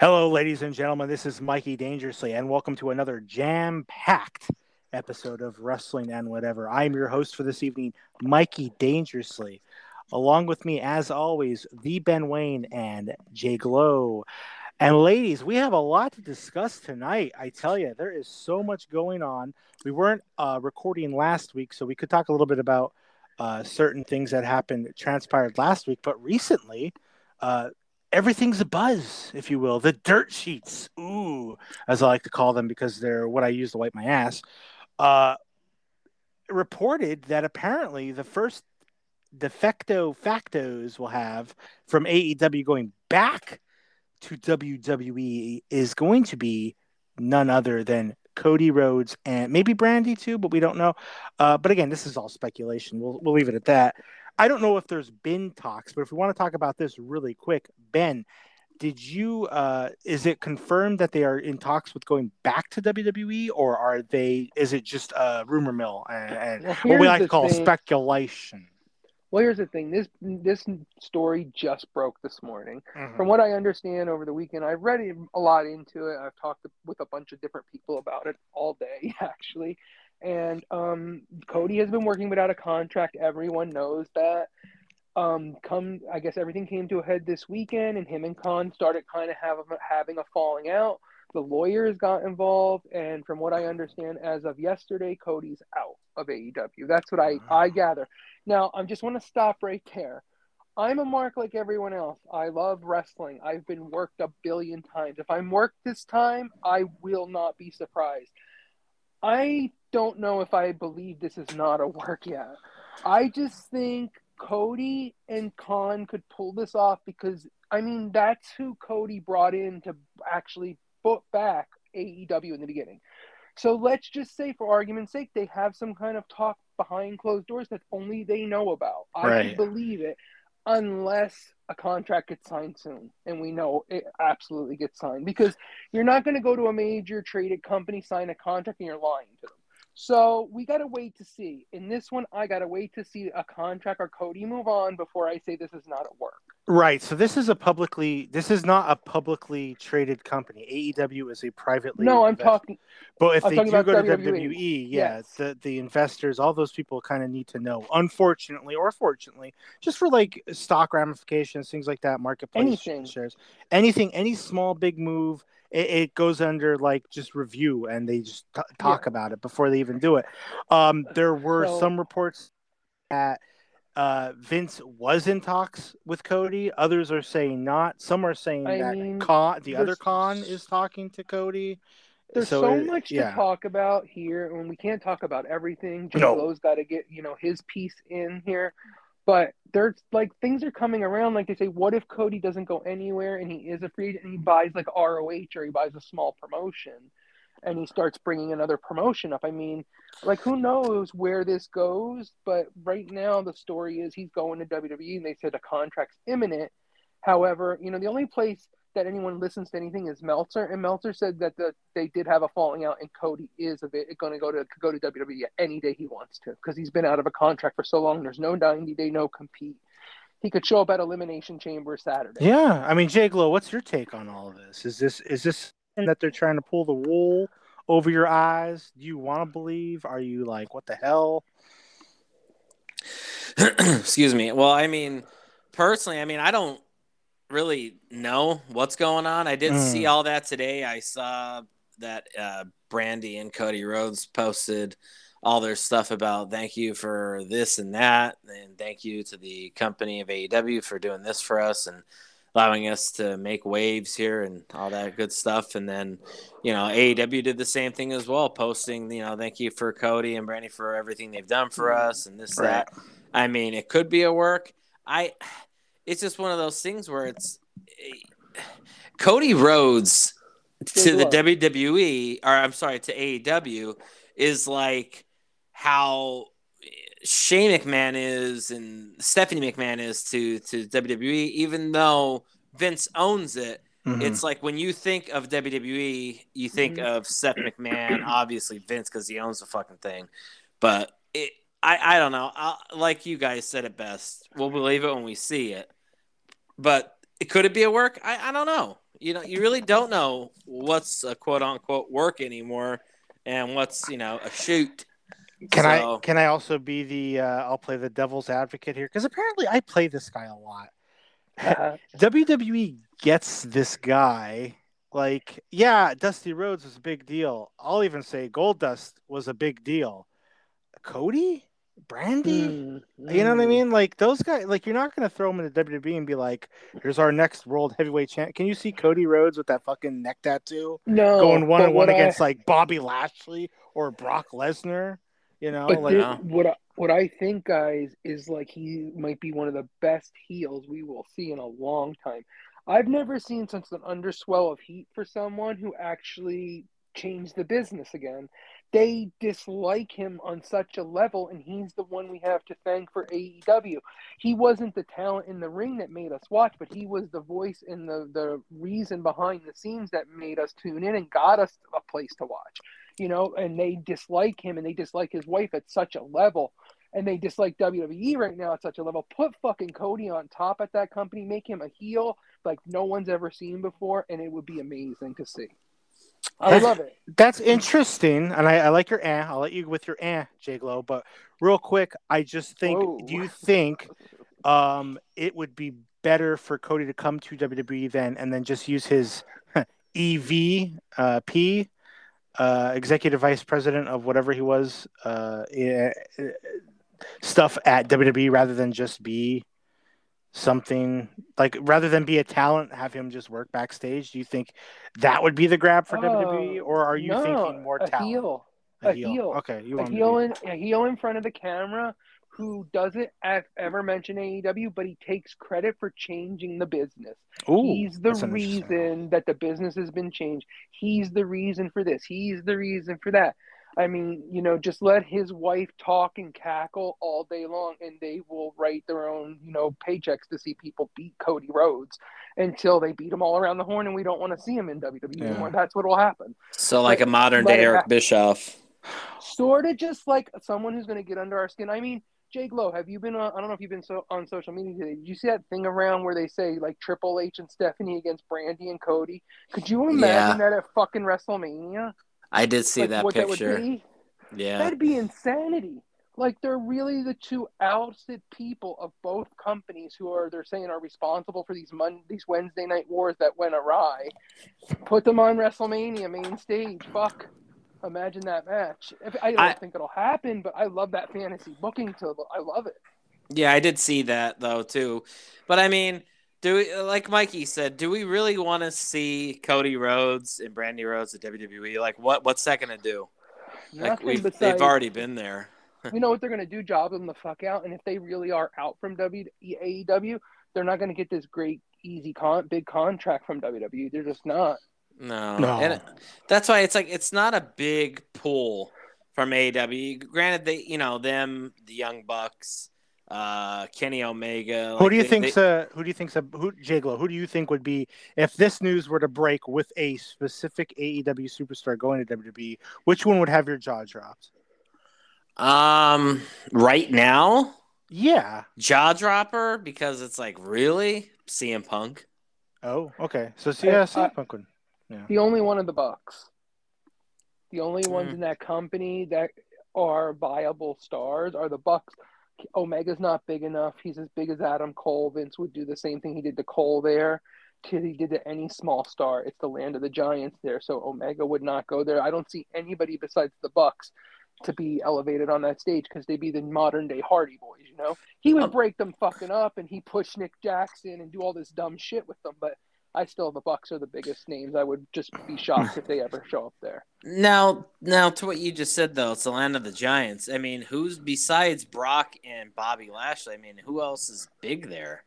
Hello, ladies and gentlemen. This is Mikey Dangerously, and welcome to another jam packed episode of Wrestling and Whatever. I'm your host for this evening, Mikey Dangerously. Along with me, as always, the Ben Wayne and Jay Glow. And ladies, we have a lot to discuss tonight. I tell you, there is so much going on. We weren't uh, recording last week, so we could talk a little bit about uh, certain things that happened, transpired last week. But recently, uh, everything's a buzz, if you will. The dirt sheets, ooh, as I like to call them because they're what I use to wipe my ass. Uh, reported that apparently the first de facto factos will have from AEW going back to WWE is going to be none other than Cody Rhodes and maybe Brandi too, but we don't know. Uh, but again, this is all speculation. We'll we'll leave it at that. I don't know if there's been talks, but if we want to talk about this really quick, Ben, did you uh, is it confirmed that they are in talks with going back to WWE, or are they? Is it just a rumor mill and, and well, what we like to call thing. speculation? Well, here's the thing. This this story just broke this morning. Mm-hmm. From what I understand over the weekend, I've read a lot into it. I've talked with a bunch of different people about it all day, actually. And um, Cody has been working without a contract. Everyone knows that. Um, come, I guess everything came to a head this weekend, and him and Khan started kind of have, having a falling out. The lawyers got involved, and from what I understand, as of yesterday, Cody's out of AEW. That's what I I gather. Now, I just want to stop right there. I'm a mark like everyone else. I love wrestling. I've been worked a billion times. If I'm worked this time, I will not be surprised. I don't know if I believe this is not a work yet. I just think Cody and Khan could pull this off because I mean that's who Cody brought in to actually put back AEW in the beginning. So let's just say, for argument's sake, they have some kind of talk behind closed doors that only they know about. I right. believe it unless a contract gets signed soon. And we know it absolutely gets signed because you're not going to go to a major traded company, sign a contract, and you're lying to them. So we got to wait to see. In this one, I got to wait to see a contract or Cody move on before I say this is not at work. Right. So this is a publicly this is not a publicly traded company. AEW is a privately No, I'm talking But if I'm they do go WWE. to WWE, yeah, the the investors, all those people kind of need to know. Unfortunately or fortunately, just for like stock ramifications, things like that, marketplace anything. shares. Anything, any small big move it, it, goes under like just review and they just t- talk yeah. about it before they even do it. Um, there were so, some reports that uh, Vince was in talks with Cody. Others are saying not. Some are saying I that mean, Khan, the other Khan, is talking to Cody. There's so, so it, much yeah. to talk about here, and we can't talk about everything. Jim no. Low's got to get you know his piece in here. But there's like things are coming around. Like they say, what if Cody doesn't go anywhere and he is a free and he buys like ROH or he buys a small promotion and he starts bringing another promotion up? I mean, like who knows where this goes? But right now the story is he's going to WWE and they said a contract's imminent. However, you know the only place that anyone listens to anything is Meltzer, and Meltzer said that the, they did have a falling out, and Cody is going to go to go to WWE any day he wants to because he's been out of a contract for so long. There's no 90 day no compete. He could show up at Elimination Chamber Saturday. Yeah, I mean, Jay Glow, what's your take on all of this? Is this is this that they're trying to pull the wool over your eyes? Do you want to believe? Are you like, what the hell? Excuse me. Well, I mean, personally, I mean, I don't really know what's going on. I did mm. see all that today. I saw that uh, Brandi and Cody Rhodes posted all their stuff about thank you for this and that, and thank you to the company of AEW for doing this for us and allowing us to make waves here and all that good stuff. And then, you know, AEW did the same thing as well, posting, you know, thank you for Cody and Brandi for everything they've done for us and this, right. that. I mean, it could be a work. I it's just one of those things where it's eh, Cody Rhodes to the WWE, or I'm sorry, to AEW, is like how Shane McMahon is and Stephanie McMahon is to to WWE, even though Vince owns it. Mm-hmm. It's like when you think of WWE, you think mm-hmm. of Seth McMahon, obviously Vince because he owns the fucking thing. But it, I, I don't know. I'll, like you guys said it best. We'll believe it when we see it. But could it be a work? I, I don't know. you know, you really don't know what's a quote unquote work anymore and what's, you know, a shoot. Can So- I can I also be the uh, I'll play the devil's advocate here because apparently I play this guy a lot. Uh, WWE gets this guy. Like, yeah, Dusty Rhodes was a big deal. I'll even say Goldust was a big deal. Cody, Brandi, mm, you know what I mm. mean? Like those guys. Like you're not gonna throw them into WWE and be like, "Here's our next world heavyweight champ." Can you see Cody Rhodes with that fucking neck tattoo No, going one on one what I- against like Bobby Lashley or Brock Lesnar? You know, But like thi- Yeah. what I, what I think, guys, is like he might be one of the best heels we will see in a long time. I've never seen such an underswell of heat for someone who actually changed the business again. They dislike him on such a level, and he's the one we have to thank for AEW. He wasn't the talent in the ring that made us watch, but he was the voice and the, the reason behind the scenes that made us tune in and got us a place to watch you know, and they dislike him and they dislike his wife at such a level, and they dislike WWE right now at such a level. Put fucking Cody on top at that company, make him a heel like no one's ever seen before, and it would be amazing to see. I That's- love it. That's interesting, and I, I like your eh. I'll let you with your eh, J Glow. But real quick, I just think, Whoa. do you think um, it would be better for Cody to come to WWE then, and then just use his EV uh, P uh, executive vice president of whatever he was uh, eh, stuff at WWE rather than just be something like rather than be a talent, have him just work backstage? Do you think that would be the grab for Uh, WWE, or are you no, thinking more a talent? heel, a heel. Okay, you a want heel in a heel in front of the camera who doesn't ever mention AEW, but he takes credit for changing the business. Ooh, He's the that's an interesting- reason that the business has been changed. He's the reason for this. He's the reason for that. I mean, you know, just let his wife talk and cackle all day long, and they will write their own, you know, paychecks to see people beat Cody Rhodes until they beat him all around the horn, and we don't want to see him in WWE Yeah. anymore. That's what will happen. So like a modern day Eric happen. Bischoff. Sort of just like someone who's going to get under our skin. I mean, Jay Glow, have you been on? I don't know if you've been so on social media today. Did you see that thing around where they say like Triple H and Stephanie against Brandi and Cody? Could you imagine that at fucking WrestleMania? I did see Like, that what picture. That would be? Yeah. That'd be insanity. Like they're really the two ousted people of both companies who are they're saying are responsible for these Mon- these Wednesday night wars that went awry. Put them on WrestleMania main stage. Fuck. Imagine that match. If, I don't I- think it'll happen, but I love that fantasy booking. To I love it. Yeah, I did see that though too. But I mean, do we, like Mikey said, do we really want to see Cody Rhodes and Brandi Rhodes at WWE? Like, what what's that gonna do? Nothing we've, besides they've already been there. you know what they're gonna do? Job them the fuck out. And if they really are out from W AEW, they're not gonna get this great easy con big contract from WWE. They're just not. No, No. and that's why it's like it's not a big pull from AEW. Granted, they you know them, the Young Bucks, uh, Kenny Omega. Who like, do you they- think's they- a who do you think's a who J Glow? Who do you think would be if this news were to break with a specific AEW superstar going to WWE? Which one would have your jaw dropped? um right now Yeah. jaw dropper because it's like really CM Punk. Oh, okay. So see, yeah, I- CM Punk would. The only one of the Bucks. The only ones Mm. in that company that are viable stars are the Bucks. Omega's not big enough. He's as big as Adam Cole. Vince would do the same thing he did to Cole there. To he did to any small star. It's the land of the giants there. So Omega would not go there. I don't see anybody besides the Bucks to be elevated on that stage because they'd be the modern day Hardy Boys. You know, he would Um, break them fucking up and he push Nick Jackson and do all this dumb shit with them. But I still the Bucks are the biggest names. I would just be shocked if they ever show up there. Now, now to what you just said though, it's the land of the giants. I mean, who's besides Brock and Bobby Lashley? I mean, who else is big there?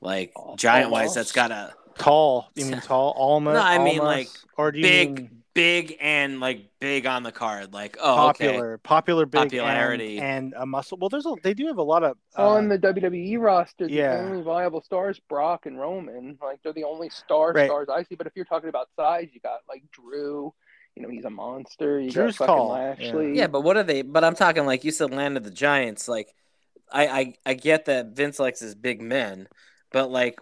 Like Oh, giant wise, that's got a Tall. You mean tall? Almost. No, I mean, Almas? like, or do you big, mean big, and like big on the card. Like, oh, okay. popular, popular, big, Popularity. and, and a muscle. Well, there's a they do have a lot of. Uh, On the WWE roster, the only viable stars Brock and Roman. Like they're the only star Right. stars I see. But if you're talking about size, you got like Drew. You know he's a monster. You Drew's got fucking tall, Lashley. Yeah, but what are they? But I'm talking like you said, land of the giants. Like, I, I, I get that Vince likes his big men, but like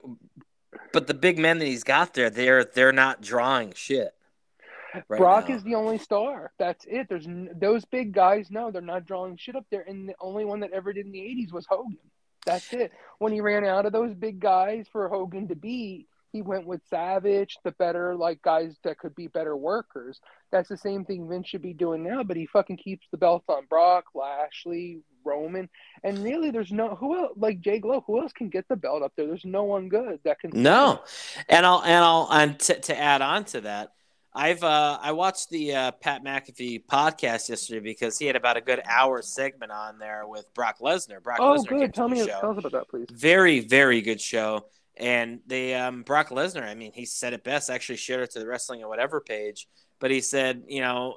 but the big men that he's got there, they're they're not drawing shit. Right Brock now. is the only star. That's it. There's n- those big guys. No, they're not drawing shit up there. And the only one that ever did in the '80s was Hogan. That's it. When he ran out of those big guys for Hogan to beat, he went with Savage, the better like guys that could be better workers. That's the same thing Vince should be doing now, but he fucking keeps the belt on Brock, Lashley, Roman, and really there's no who else like Jay Glow, who else can get the belt up there? There's no one good that can No. And I'll and I'll and t- to add on to that, I've uh I watched the uh, Pat McAfee podcast yesterday because he had about a good hour segment on there with Brock Lesnar. Brock oh, Lesnar good. Tell me tell us about that, please. Very, very good show. And they um, Brock Lesnar, I mean, he said it best. Actually, shared it to the Wrestling or Whatever page. But he said, you know,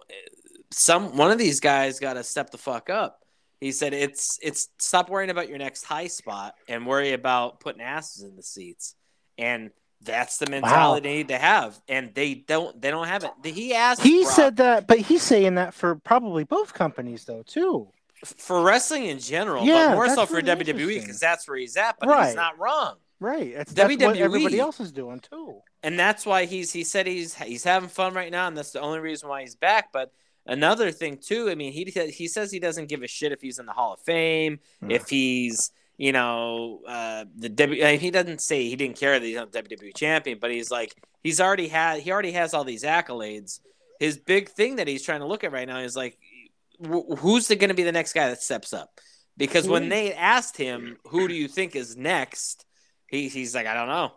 some one of these guys got to step the fuck up. He said, it's it's stop worrying about your next high spot and worry about putting asses in the seats. And that's the mentality wow. they need to have, and they don't. They don't have it. He asked. He Brock, said that, but he's saying that for probably both companies, though, too. For wrestling in general, yeah, but more so for really WWE because that's where he's at. But right. he's not wrong. Right. That's, that's WWE. what everybody else is doing too. And that's why he's he said he's he's having fun right now, and that's the only reason why he's back. But another thing too, I mean, he he says he doesn't give a shit if he's in the Hall of Fame, mm. if he's you know uh, the W. He doesn't say he didn't care that he's not WWE champion, but he's like he's already had he already has all these accolades. His big thing that he's trying to look at right now is like, who's going to be the next guy that steps up? Because when they asked him, "Who do you think is next?" He he's like, I don't know,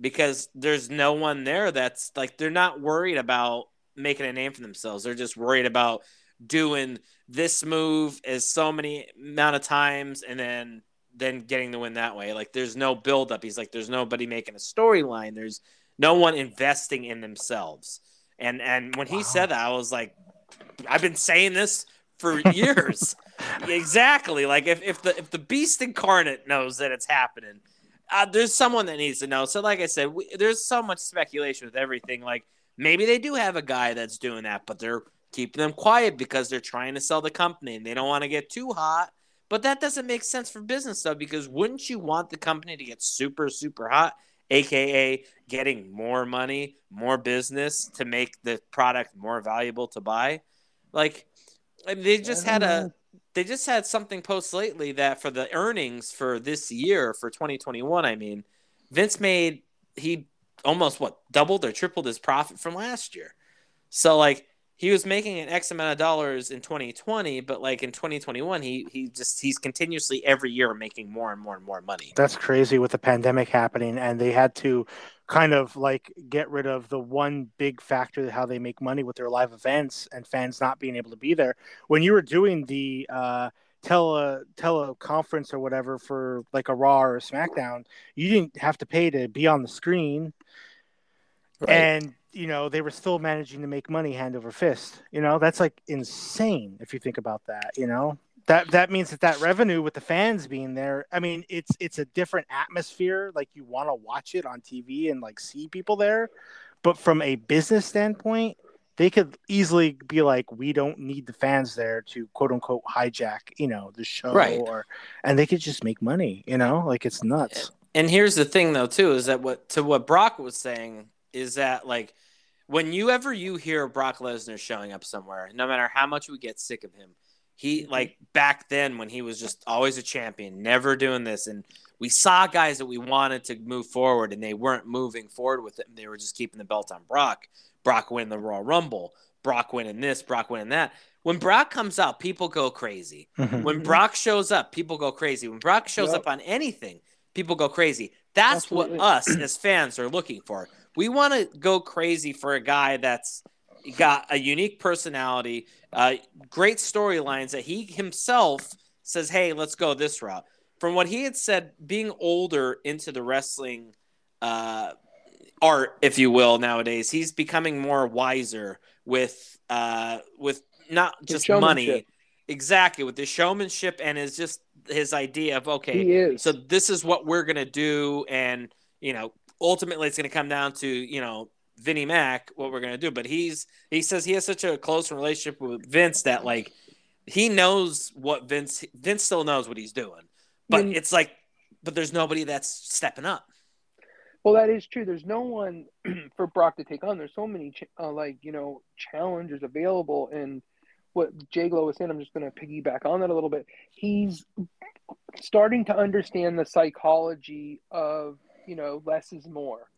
because there's no one there that's like they're not worried about making a name for themselves. They're just worried about doing this move as so many amount of times and then then getting the win that way. Like there's no build up. He's like, there's nobody making a storyline. There's no one investing in themselves. And and when wow. he said that, I was like, I've been saying this for years. exactly. Like if, if the if the beast incarnate knows that it's happening, uh, there's someone that needs to know. So, like I said, we, there's so much speculation with everything. Like maybe they do have a guy that's doing that, but they're keeping them quiet because they're trying to sell the company and they don't want to get too hot. But that doesn't make sense for business though, because wouldn't you want the company to get super, super hot, aka getting more money, more business to make the product more valuable to buy? Like they just had a uh. they just had something post lately that for the earnings for this year for 2021 i mean vince made he almost what doubled or tripled his profit from last year so like he was making an x amount of dollars in 2020 but like in 2021 he he just he's continuously every year making more and more and more money that's crazy with the pandemic happening and they had to kind of like get rid of the one big factor of how they make money with their live events and fans not being able to be there. When you were doing the uh, tele teleconference or whatever for like a Raw or a SmackDown, you didn't have to pay to be on the screen, right. and you know they were still managing to make money hand over fist. You know that's like insane if you think about that. You know that that means that that revenue with the fans being there i mean it's it's a different atmosphere like you want to watch it on tv and like see people there but from a business standpoint they could easily be like we don't need the fans there to quote unquote hijack you know the show right. or and they could just make money you know like it's nuts and here's the thing though too is that what to what brock was saying is that like when you ever you hear brock lesnar showing up somewhere no matter how much we get sick of him he mm-hmm. like back then when he was just always a champion, never doing this, and we saw guys that we wanted to move forward, and they weren't moving forward with it. They were just keeping the belt on Brock. Brock winning the Royal Rumble. Brock winning this. Brock winning that. When Brock comes out, people go crazy. Mm-hmm. When Brock shows up, people go crazy. When Brock shows yep. up on anything, people go crazy. That's Absolutely. what us as fans are looking for. We want to go crazy for a guy that's got a unique personality, uh, great storylines that he himself says, "Hey, let's go this route." From what he had said, being older into the wrestling uh, art, if you will, nowadays, he's becoming more wiser with uh, with not just money, exactly with the showmanship and his just his idea of okay, so this is what we're gonna do, and you know, ultimately, it's gonna come down to you know Vinnie Mac what we're gonna do. But he's he says he has such a close relationship with Vince that like he knows what Vince Vince still knows what he's doing. But it's like but there's nobody that's stepping up. Well, that is true. There's no one for Brock to take on. There's so many, uh, like you know, challengers available. And what Jay Glow was saying, I'm just going to piggyback on that a little bit. He's starting to understand the psychology of you know less is more,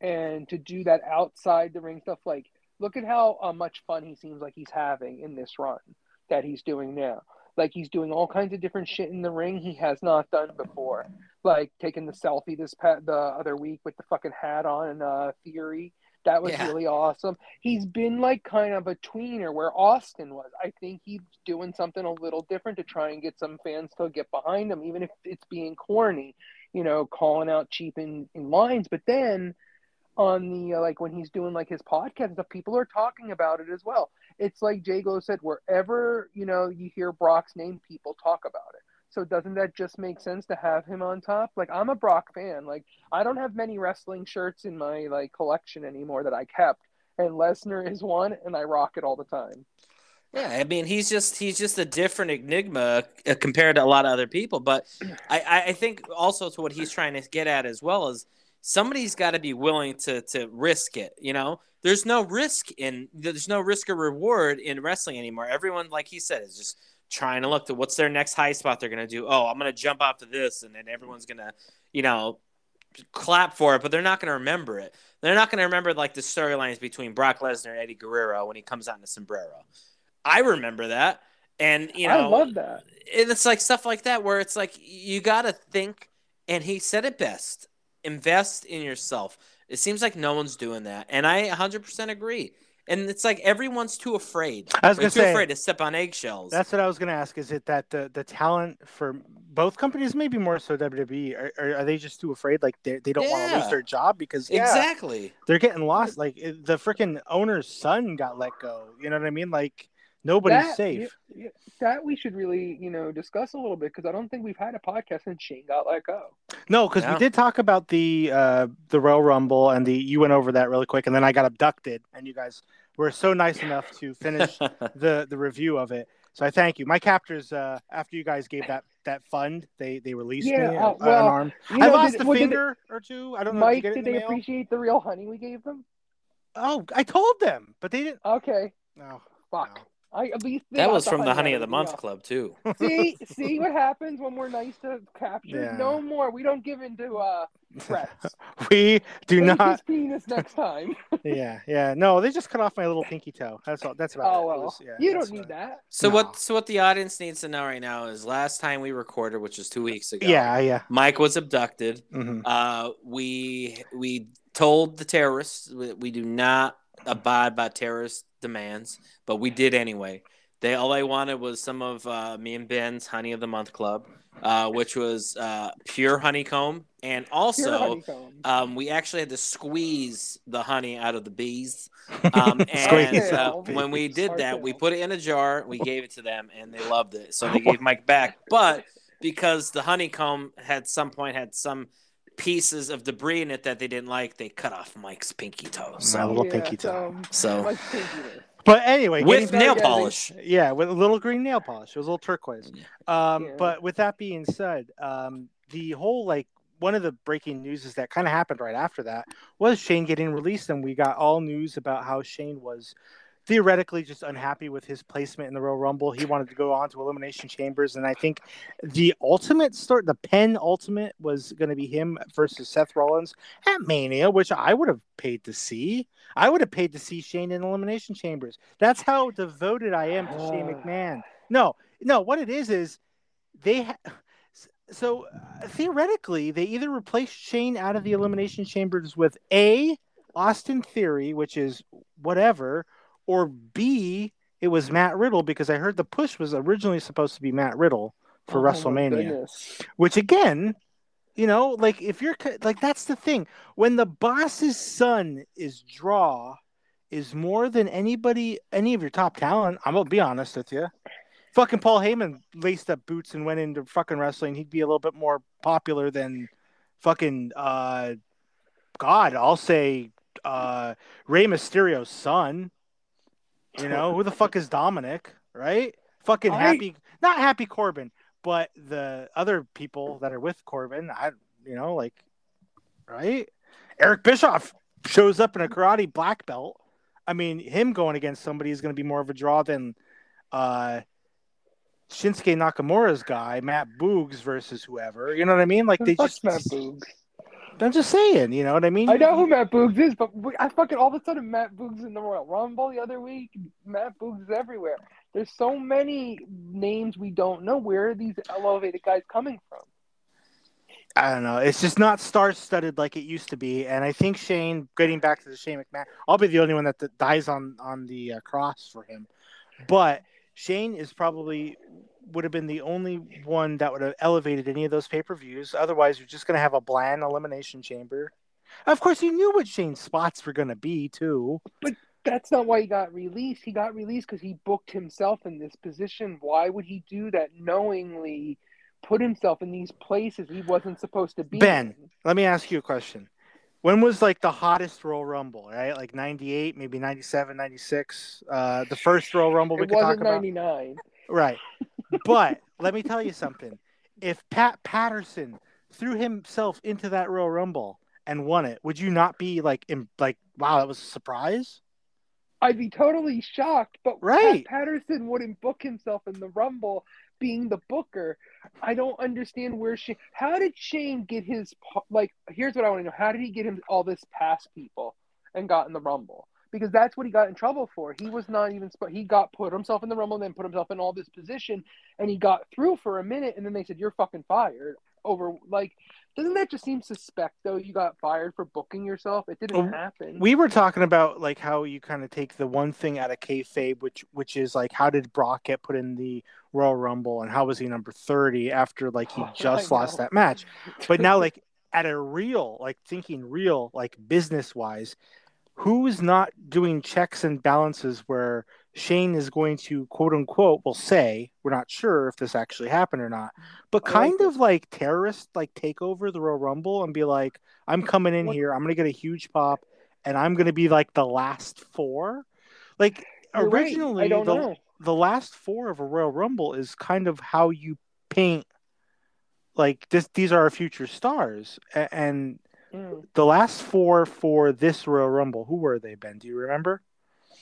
and to do that outside the ring stuff. Like, look at how uh, much fun he seems like he's having in this run that he's doing now. Like he's doing all kinds of different shit in the ring he has not done before. Like taking the selfie this past, the other week with the fucking hat on and uh, Theory. That was yeah. really awesome. He's been like kind of a tweener where Austin was. I think he's doing something a little different to try and get some fans to get behind him, even if it's being corny, you know, calling out cheap in, in lines. But then on the uh, like when he's doing like his podcast stuff, people are talking about it as well. It's like Jay Glow said, wherever you know you hear Brock's name, people talk about it. So doesn't that just make sense to have him on top? Like I'm a Brock fan. Like I don't have many wrestling shirts in my like collection anymore that I kept, and Lesnar is one, and I rock it all the time. Yeah, I mean he's just he's just a different enigma uh, compared to a lot of other people. But I I think also to what he's trying to get at as well is somebody's got to be willing to to risk it. You know, there's no risk in there's no risk or reward in wrestling anymore. Everyone, like he said, is just trying to look to what's their next high spot they're gonna do. Oh, I'm gonna jump off to this, and then everyone's gonna, you know, clap for it, but they're not gonna remember it. They're not gonna remember like the storylines between Brock Lesnar and Eddie Guerrero when he comes out in a sombrero. I remember that. And you know, I love that. And it's like stuff like that where it's like you got to think. And he said it best invest in yourself. It seems like no one's doing that, and I 100% agree. And it's like everyone's too afraid. I was going to say afraid to step on eggshells. That's what I was going to ask. Is it that the the talent for both companies, maybe more so WWE, are, are, are they just too afraid? Like they they don't yeah. want to lose their job because yeah, exactly they're getting lost. Like the freaking owner's son got let go. You know what I mean? Like Nobody's that, safe. that we should really, you know, discuss a little bit because I don't think we've had a podcast since Shane got let go. No, because yeah. we did talk about the uh the Royal Rumble and the you went over that really quick, and then I got abducted, and you guys were so nice enough to finish the the review of it. So I thank you. My captors, uh, after you guys gave that that fund, they they released yeah, me uh, well, unarmed. You know, I lost did, a finger it, or two. I don't know. Mike, did the they mail? appreciate the real honey we gave them? Oh, I told them, but they didn't. Okay. No. Fuck. No. I at least that was from the Honey of the Month Club too. see, see what happens when we're nice to capture. Yeah. No more. We don't give into uh threats. we do Take not. His penis next time. yeah, yeah. No, they just cut off my little pinky toe. That's all. That's about. Oh well. Was, yeah, you don't need that. So no. what? So what the audience needs to know right now is last time we recorded, which was two weeks ago. Yeah, yeah. Mike was abducted. Mm-hmm. Uh, we we told the terrorists we, we do not abide by terrorist demands, but we did anyway. They all I wanted was some of uh, me and Ben's Honey of the Month Club, uh, which was uh, pure honeycomb, and also honeycomb. Um, we actually had to squeeze the honey out of the bees. Um, and uh, when we did that, we put it in a jar, we gave it to them, and they loved it. So they gave Mike back, but because the honeycomb had some point had some pieces of debris in it that they didn't like, they cut off Mike's pinky toe. So, My little yeah, pinky toe. So, but anyway, with nail polish. Yeah, with a little green nail polish. It was a little turquoise. Um, yeah. But with that being said, um, the whole like one of the breaking news is that kind of happened right after that was Shane getting released, and we got all news about how Shane was theoretically just unhappy with his placement in the Royal Rumble. He wanted to go on to Elimination Chambers, and I think the ultimate start, the pen ultimate, was going to be him versus Seth Rollins at Mania, which I would have paid to see. I would have paid to see Shane in Elimination Chambers. That's how devoted I am to Shane McMahon. No, no, what it is is they. Ha- so uh, theoretically, they either replace Shane out of the Elimination Chambers with a Austin Theory, which is whatever, or B, it was Matt Riddle because I heard the push was originally supposed to be Matt Riddle for oh, WrestleMania, which again, you know, like if you're like that's the thing when the boss's son is draw is more than anybody, any of your top talent. I'm gonna be honest with you. Fucking Paul Heyman laced up boots and went into fucking wrestling. He'd be a little bit more popular than fucking uh, God. I'll say uh, Rey Mysterio's son. You know, who the fuck is Dominic, right? Fucking happy, not happy Corbin, but the other people that are with Corbin, I, you know, like, right? Eric Bischoff shows up in a karate black belt. I mean, him going against somebody is going to be more of a draw than uh, Shinsuke Nakamura's guy, Matt Boogs versus whoever. You know what I mean? Like they just. Matt Boogs. I'm just saying. You know what I mean? I know who Matt Boogs is, but I fucking all of a sudden Matt Boogs in the Royal Rumble the other week. Matt Boogs is everywhere. There's so many names we don't know. Where are these elevated guys coming from? I don't know. It's just not star studded like it used to be. And I think Shane, getting back to the Shane McMahon, I'll be the only one that, dies on on the uh, cross for him. But Shane is probably would have been the only one that would have elevated any of those pay per views. Otherwise, you're just going to have a bland elimination chamber. Of course, you knew what Shane's spots were going to be too. But that's not why he got released. He got released because he booked himself in this position. Why would he do that knowingly? Put himself in these places he wasn't supposed to be. Ben, in? Let me ask you a question. When was like the hottest Royal Rumble, right? Like 98, maybe 97, 96. Uh, the first Royal Rumble we it could talk wasn't about. ninety nine. Right. But let me tell you something. If Pat Patterson threw himself into that Royal Rumble and won it, would you not be like, in, like, wow, that was a surprise? I'd be totally shocked, but Right. Pat Patterson wouldn't book himself in the Rumble being the booker. I don't understand where Shane. How did Shane get his like? Here's what I want to know: How did he get him all this past people and got in the Rumble? Because that's what he got in trouble for. He was not even. He got put himself in the Rumble, and then put himself in all this position, and he got through for a minute, and then they said you're fucking fired over like. Doesn't that just seem suspect though? You got fired for booking yourself. It didn't Well, happen. We were talking about like how you kind of take the one thing out of kayfabe, which which is like how did Brock get put in the Royal Rumble and how was he number thirty after like he Oh, just lost that match? But now like at a real like thinking real like business wise, who's not doing checks and balances where Shane is going to quote unquote will say we're not sure if this actually happened or not, but kind of like terrorist like take over the Royal Rumble and be like I'm coming in here, I'm gonna get a huge pop, and I'm gonna be like the last four. Like You're right. originally, I don't the, know. the last four of a Royal Rumble is kind of how you paint like this these are our future stars and Mm. the last four for this Royal Rumble who were they Ben do you remember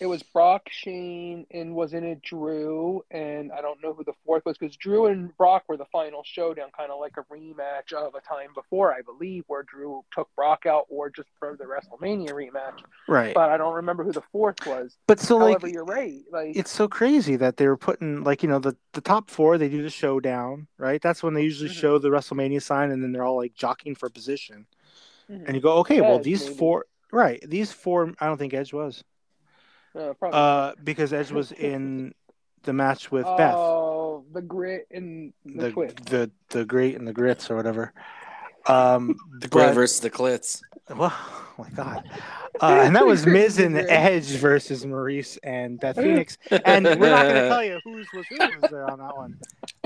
It was Brock, Shane, and wasn't it Drew? And I don't know who the fourth was because Drew and Brock were the final showdown, kind of like a rematch of a time before, I believe, where Drew took Brock out or just for the WrestleMania rematch. right But I don't remember who the fourth was. but so like you're right. Like it's so crazy that they were putting like you know the the top four they do the showdown right that's when they usually Mhm. show the WrestleMania sign and then they're all like jockeying for position mhm. and you go okay well these maybe. four right these four I don't think Edge was Uh, uh because Edge was in the match with Beth Oh, the grit and the, the the the great and the grits or whatever. Um, The grit but- versus the clits. well, oh my god, uh, and that was Miz and Grit. Edge versus Maryse and Beth Phoenix, and we're not going to tell you who's was who was there on that one.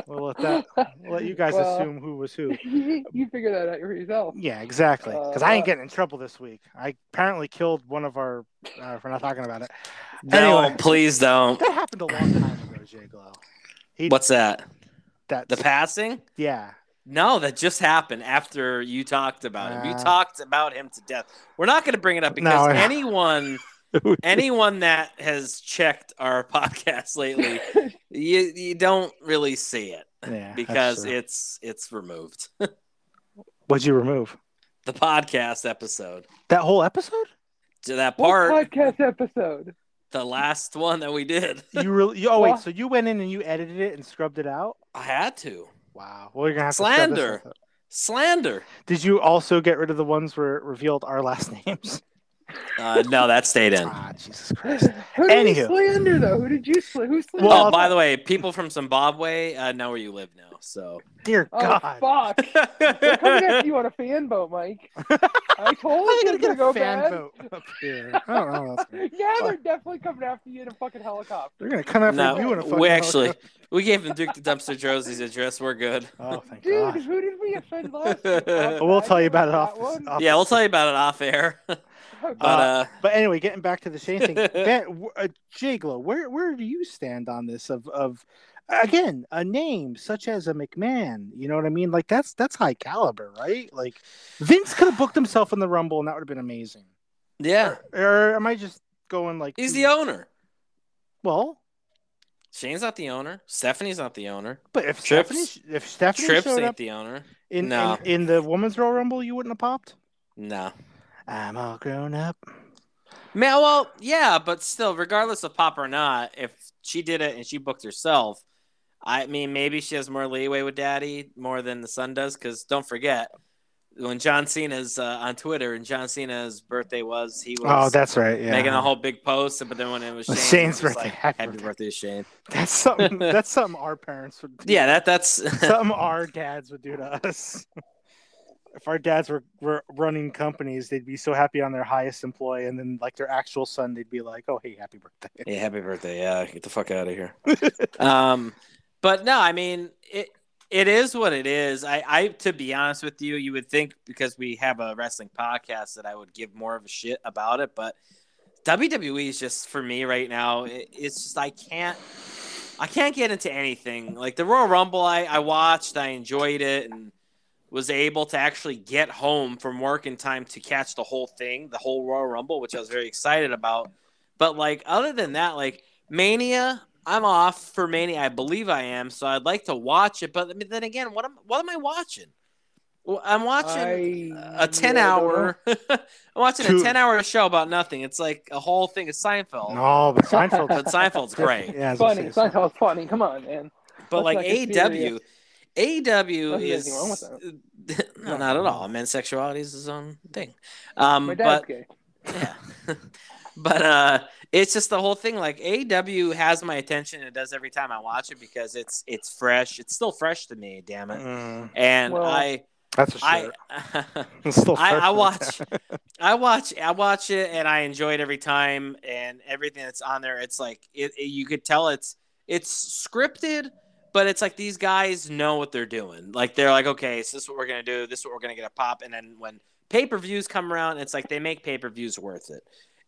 We'll let that we'll let you guys Well- assume who was who. you figure that out yourself. Yeah, exactly. Because I ain't Uh, getting in trouble this week. I apparently killed one of our. Uh, we're not talking about it. No, Anyway. please don't. That happened a long time ago, Jay Glow. He, What's that? that? The passing? yeah. No, that just happened after you talked about him. You Uh. talked about him to death. We're not going to bring it up because I know. anyone anyone that has checked our podcast lately, you you don't really see it yeah, because it's it's removed. What'd you remove? the podcast episode That whole episode? to that What part, podcast episode? the last one that we did. You really? You, oh wait, so you went in and you edited it and scrubbed it out? I had to Wow. Well, you're gonna have to Slander. out. slander. Did you also get rid of the ones where it revealed our last names? Uh, no, that stayed in. ah, Jesus Christ. Who did Anywho. you slander though? Who did you slander? Who slandered? Well, oh, by the way, people from Zimbabwe uh, know where you live now. So Dear oh God. fuck! They're coming after you on a fan boat, Mike. I told How you are it you was gonna get gonna go a fan bad. vote up here? I don't know. That's gonna- Yeah, they're definitely coming after you in a fucking helicopter. They're gonna come after No, you in a fucking we actually helicopter. we gave them Duke the Dumpster Josie's address. We're good. Oh, thank Dude, God. who did we offend last week? Well, we'll tell you about it off one? this- off Yeah, we'll tell you about it off air. Okay. But uh, But anyway, getting back to the Shane thing, Ben, uh, Jay Glow, where where do you stand on this? Of of, again, a name such as a McMahon, you know what I mean? Like that's that's high caliber, right? Like Vince could have booked himself in the Rumble and that would have been amazing. Yeah. Or, or am I just going like He's too- the owner. Well, Shane's not the owner. Stephanie's not the owner. but if Trips- Stephanie if Stephanie Trips showed ain't up the owner. in, No. in in the women's Royal Rumble, you wouldn't have popped? No. I'm all grown up. Man, well, yeah, but still, regardless of pop or not, if she did it and she booked herself, I mean, maybe she has more leeway with Daddy more than the son does. Because don't forget, when John Cena's uh, on Twitter and John Cena's birthday was, he was Oh, that's right. Yeah. making a whole big post. But then when it was Shane, Shane's it was birthday. like, Happy birthday." birthday, Shane. That's something. that's something our parents would. do. Yeah, that that's something our dads would do to us. If our dads were, were running companies, they'd be so happy on their highest employee, and then like their actual son, they'd be like, "Oh, hey, happy birthday!" Yeah, happy birthday. Yeah, get the fuck out of here. um, but no, I mean it. It is what it is. I, I, to be honest with you, you would think because we have a wrestling podcast that I would give more of a shit about it, but WWE is just for me right now. It, it's just I can't, I can't get into anything like the Royal Rumble. I, I watched, I enjoyed it, and was able to actually get home from work in time to catch the whole thing, the whole Royal Rumble, which I was very excited about. But like other than that, like Mania, I'm off for Mania. I believe I am, so I'd like to watch it. But I mean, then again, what am what am I watching? Well, I'm watching I- a ten yeah, I don't hour. I'm watching Two- a ten hour show about nothing. It's like a whole thing of Seinfeld. No, but Seinfeld. But Seinfeld's great. Yeah, I funny. say, Seinfeld's funny. Come on, man. But Let's like AW, get AEW, serious. Is wrong with no, not at all. Men's sexuality is his own thing. Um, My dad's but gay. yeah, but uh, it's just the whole thing. Like AW has my attention. It does every time I watch it because it's it's fresh. It's still fresh to me. Damn it. Mm, And Well, I that's a I. shirt. It's still I, I watch, I watch, I watch it, and I enjoy it every time. And everything that's on there, it's like it, it- you could tell it's it's scripted, but it's like these guys know what they're doing. Like they're like, okay, so this is what we're gonna do. This is what we're gonna get a pop. And then when pay per views come around, it's like they make pay per views worth it.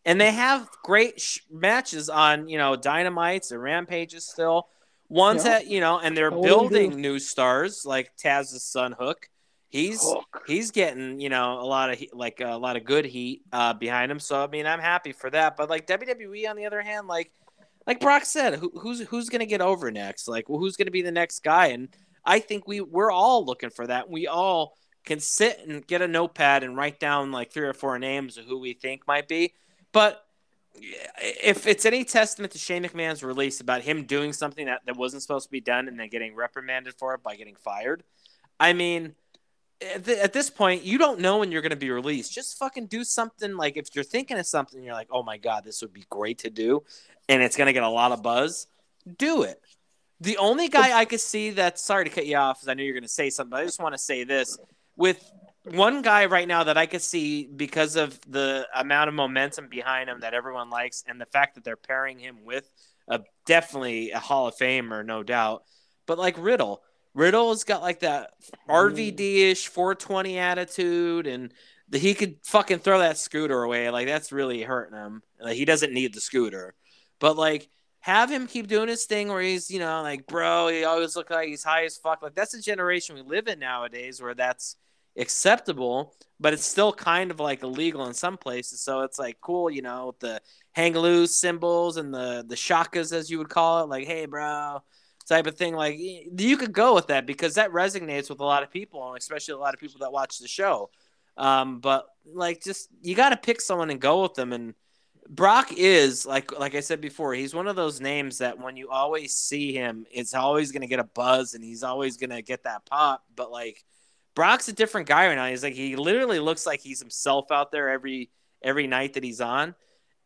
And they have great sh- matches on, you know, Dynamites and Rampages still. Ones Yeah. that you know, and they're building new stars like Taz's son Hook. He's Hook. he's getting you know a lot of he- like a lot of good heat uh, behind him. So I mean, I'm happy for that. But like WWE, on the other hand, like like Brock said, who, who's who's gonna get over next? Like, well, who's gonna be the next guy? And I think we we're all looking for that. We all can sit and get a notepad and write down like three or four names of who we think might be. But if it's any testament to Shane McMahon's release about him doing something that, that wasn't supposed to be done and then getting reprimanded for it by getting fired, I mean, at, at this point, you don't know when you're going to be released. Just fucking do something. Like if you're thinking of something, you're like, oh my god, this would be great to do, and it's going to get a lot of buzz. Do it. The only guy I could see that sorry to cut you off, because I knew you were going to say something. But I just want to say this with one guy right now that I could see because of the amount of momentum behind him that everyone likes, and the fact that they're pairing him with a definitely a Hall of Famer, no doubt. But like Riddle, Riddle's got like that RVD ish 420 attitude, and the, he could fucking throw that scooter away. Like that's really hurting him. Like he doesn't need the scooter, but like have him keep doing his thing where he's you know like bro, he always look like he's high as fuck. Like that's the generation we live in nowadays where that's acceptable, but it's still kind of like illegal in some places. So it's like cool, you know, with the hang loose symbols and the the shakas as you would call it, like hey bro type of thing. Like you could go with that because that resonates with a lot of people, especially a lot of people that watch the show. Um, but like, just you got to pick someone and go with them. And Brock is like, like I said before, he's one of those names that when you always see him, it's always to get a buzz, and he's always to get that pop. But like, Brock's a different guy right now. He's like, he literally looks like he's himself out there every every night that he's on.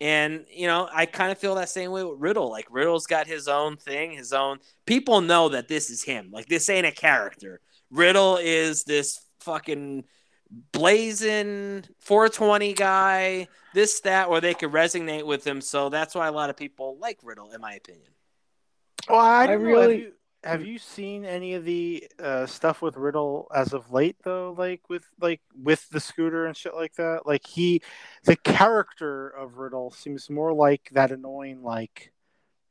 And you know, I kind of feel that same way with Riddle. Like Riddle's got his own thing, his own. People know that this is him. Like this ain't a character. Riddle is this fucking blazing 420 guy. This that, or they could resonate with him. So that's why a lot of people like Riddle, in my opinion. Well, I, I really- have you, have you seen any of the uh, stuff with Riddle as of late though? Like with like with the scooter and shit like that. Like he, the character of Riddle seems more like that annoying like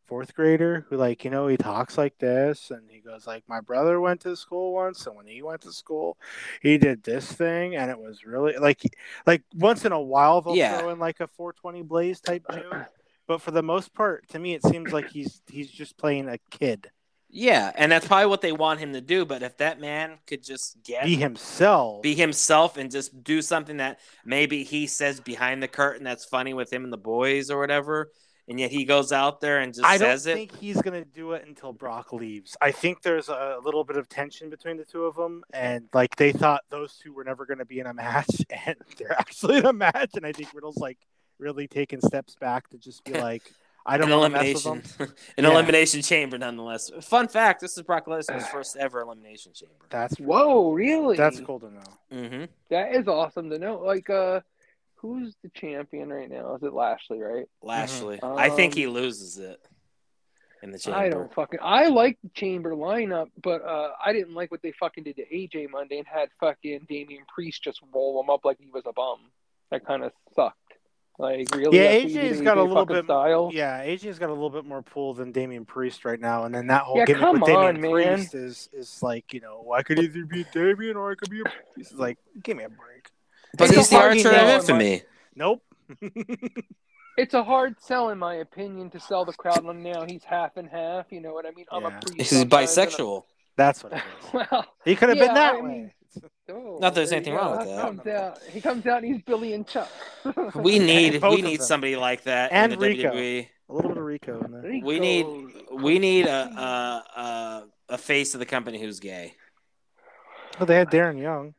fourth grader who like you know he talks like this and he goes like my brother went to school once and when he went to school he did this thing and it was really like like once in a while they'll Yeah. throw in like a 420 blaze type joke but for the most part to me it seems like he's he's just playing a kid Yeah, and that's probably what they want him to do. But if that man could just get be himself be himself and just do something that maybe he says behind the curtain that's funny with him and the boys or whatever, and yet he goes out there and just says it. I don't says it. think he's gonna do it until Brock leaves. I think there's a little bit of tension between the two of them, and like they thought those two were never gonna be in a match, and they're actually in a match. And I think Riddle's like really taking steps back to just be like, I don't An want mess with elimination, them. an Yeah. elimination chamber, nonetheless. Fun fact: This is Brock Lesnar's first ever elimination chamber. That's Whoa, really? that's cool to know. hmm That is awesome to know. Like, uh, who's the champion right now? Is it Lashley? Right? Lashley, I think Um, he loses it in the chamber. I don't fucking. I like the chamber lineup, but uh, I didn't like what they fucking did to AJ Monday and had fucking Damian Priest just roll him up like he was a bum. That kind of sucked. Like really. Yeah, AJ's you AJ's do, got a little bit. style. Yeah, AJ's got a little bit more pull than Damian Priest right now, and then that whole Yeah, gimmick come with Damian on, man. Priest is is like you know I could either be Damian or I could be a Priest. Like give me a break. But It's he's a the hard Archer sell, of in Infamy. Nope. It's a hard sell, in my opinion, to sell the crowd on now. He's half and half. You know what I mean? I'm Yeah. a priest. He's sometimes, and bisexual. That's what it a- is. Well, He could have Yeah, been that I way. mean- oh, Not that there's anything wrong with that. Comes out, he comes out and he's Billy and Chuck. We need we need them. somebody like that And in the Rico. WWE. a little bit of Rico in there. We need we need a a, a a face of the company who's gay. Oh, they had Darren Young.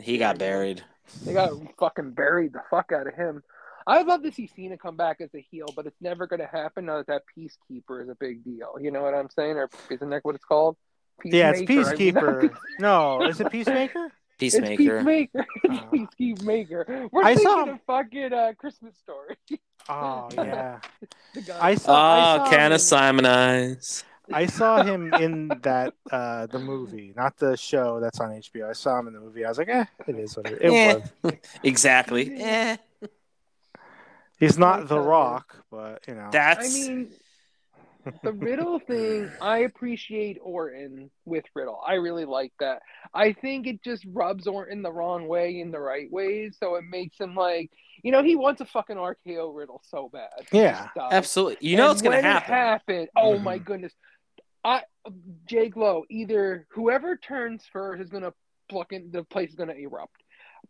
He got buried. They got fucking buried the fuck out of him. I'd love to see Cena come back as a heel, but it's never going to happen now that that Peacekeeper is a big deal. You know what I'm saying? Or isn't that what it's called? Yeah, it's Peacemaker, I mean, not Peacekeeper. no, is it Peacemaker? It's Peacemaker. Peacemaker. Oh. Peacemaker. We're I thinking saw- of fucking uh, Christmas Story. Oh yeah, The guy. I saw. I Oh, saw can him- of Simonize. I saw him in that uh the movie, not the show that's on HBO. I saw him in the movie. I was like, eh, it is what it, it Eh. was. Exactly. Eh. He's not The Rock, but you know. That's I mean, the Riddle thing, I appreciate Orton with Riddle. I really like that. I think it just rubs Orton the wrong way in the right ways, so it makes him like, you know, he wants a fucking RKO Riddle so bad. Yeah, absolutely. You know And it's gonna when it happen. happened, oh Mhm. my goodness, I Jake Lowe. Either whoever turns first is gonna pluck in. The place is gonna erupt.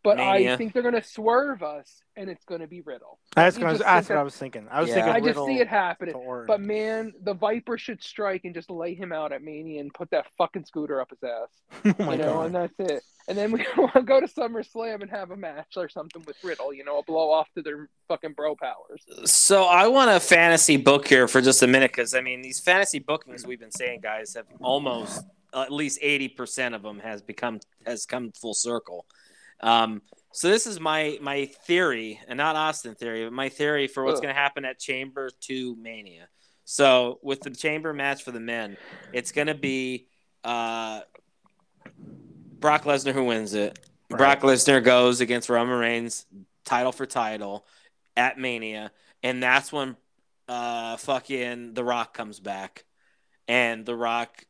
But Mania. I think they're gonna swerve us, and it's gonna be Riddle. that's, gonna, that's think what I was thinking. I was Yeah. thinking. I just Riddle see it happening. But man, the Viper should strike and just lay him out at Mania and put that fucking scooter up his ass. oh my you know, god. and that's it. And then we go to SummerSlam and have a match or something with Riddle. You know, a blow off to their fucking bro powers. So I want a fantasy book here for just a minute because I mean these fantasy bookings we've been saying, guys, have almost at least eighty percent of them has become has come full circle. Um, so this is my my theory, and not Austin theory, but my theory for what's going to happen at Chamber Two Mania. So with the Chamber match for the men, it's going to be uh, Brock Lesnar who wins it. Right. Brock Lesnar goes against Roman Reigns, title for title at Mania, and that's when uh fucking The Rock comes back, and The Rock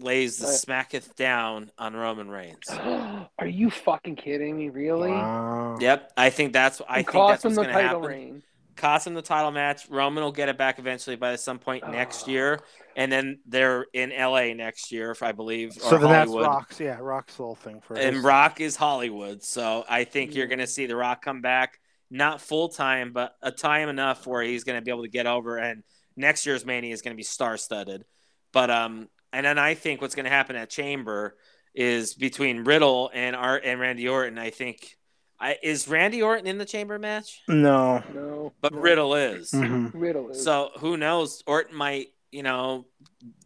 lays the Right. smacketh down on Roman Reigns. Are you fucking kidding me? Really? Wow. Yep, I think that's I And think cost that's him what's the going to title happen. reign. Cost him the title match. Roman will get it back eventually by some point next Oh. year, and then they're in LA next year, if I believe, or So then that's Hollywood. Rock's. Yeah, Rock's little thing for and Rock is Hollywood. So I think you're going to see The Rock come back, not full time, but a time enough where he's going to be able to get over. And next year's Mania is going to be star studded. But um, and then I think what's going to happen at Chamber is between Riddle and Art and Randy Orton. I think I is Randy Orton in the Chamber match, No. No, but no. Riddle is. Mhm. Riddle is. So who knows? Orton might, you know,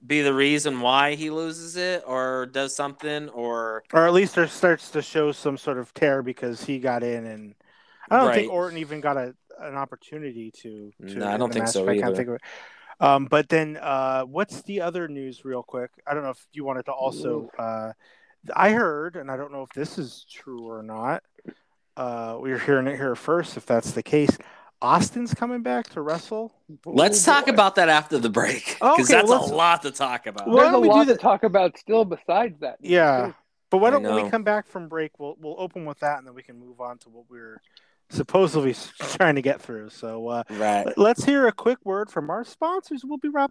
be the reason why he loses it or does something or Or at least there starts to show some sort of tear because he got in, and I don't think Orton even got a an opportunity to. to No, I don't think match, so if I can't think of it. Um, but then, uh, what's the other news, real quick? I don't know if you wanted to also. Uh, I heard, and I don't know if this is true or not. Uh, we're hearing it here first, if that's the case. Austin's coming back to wrestle. Let's Oh, talk boy. about that after the break because Okay, that's let's- a lot to talk about. Well, Why There's a don't we do to that- talk about still besides that. Yeah, but why don't when we come back from break, we'll we'll open with that, and then we can move on to what we're supposedly trying to get through. So uh, right. let- let's hear a quick word from our sponsors. We'll be right.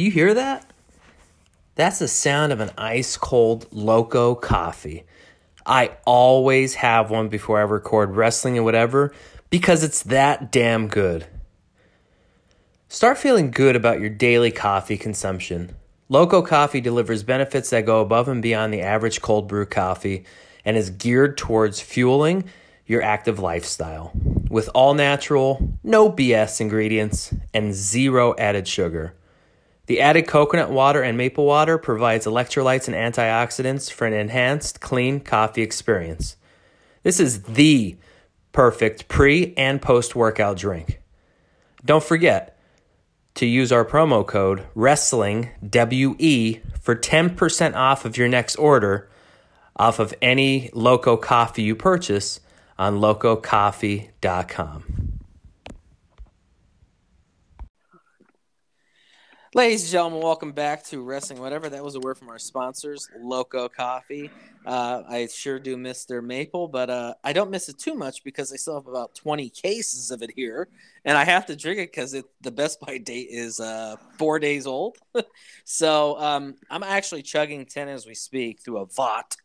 Do you hear that? That's the sound of an ice cold Loco coffee. I always have one before I record wrestling and whatever because it's that damn good. Start feeling good about your daily coffee consumption. Loco Coffee delivers benefits that go above and beyond the average cold brew coffee and is geared towards fueling your active lifestyle. With all natural, no BS ingredients, and zero added sugar. The added coconut water and maple water provides electrolytes and antioxidants for an enhanced, clean coffee experience. This is the perfect pre and post workout drink. Don't forget to use our promo code WRESTLINGWE for 10% off of your next order off of any Loco coffee you purchase on lococoffee.com. Ladies and gentlemen, welcome back to Wrestling Whatever. That was a word from our sponsors, Loco Coffee. Uh, I sure do miss their maple, but uh, I don't miss it too much because I still have about 20 cases of it here, and I have to drink it because the best by date is uh, four days old. so um, I'm actually chugging 10 as we speak through a Vought.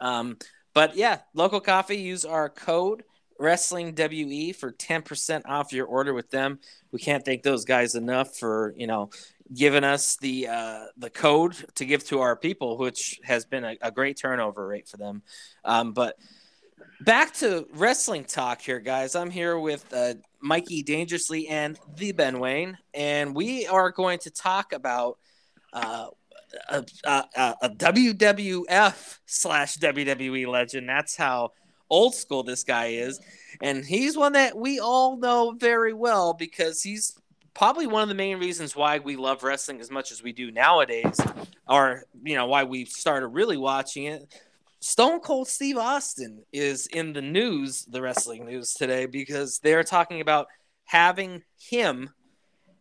Um, but yeah, Loco Coffee, use our code Wrestling WE for 10% off your order with them. We can't thank those guys enough for, you know, giving us the uh, the code to give to our people, which has been a, a great turnover rate for them. Um, but back to wrestling talk here, guys. I'm here with uh, Mikey Dangerously and the Ben Wayne, and we are going to talk about uh, a, a, a- a WWF slash WWE legend. That's how old school this guy is, and he's one that we all know very well because he's probably one of the main reasons why we love wrestling as much as we do nowadays, or you know why we started really watching it. Stone Cold Steve Austin is in the news, the wrestling news today, because they're talking about having him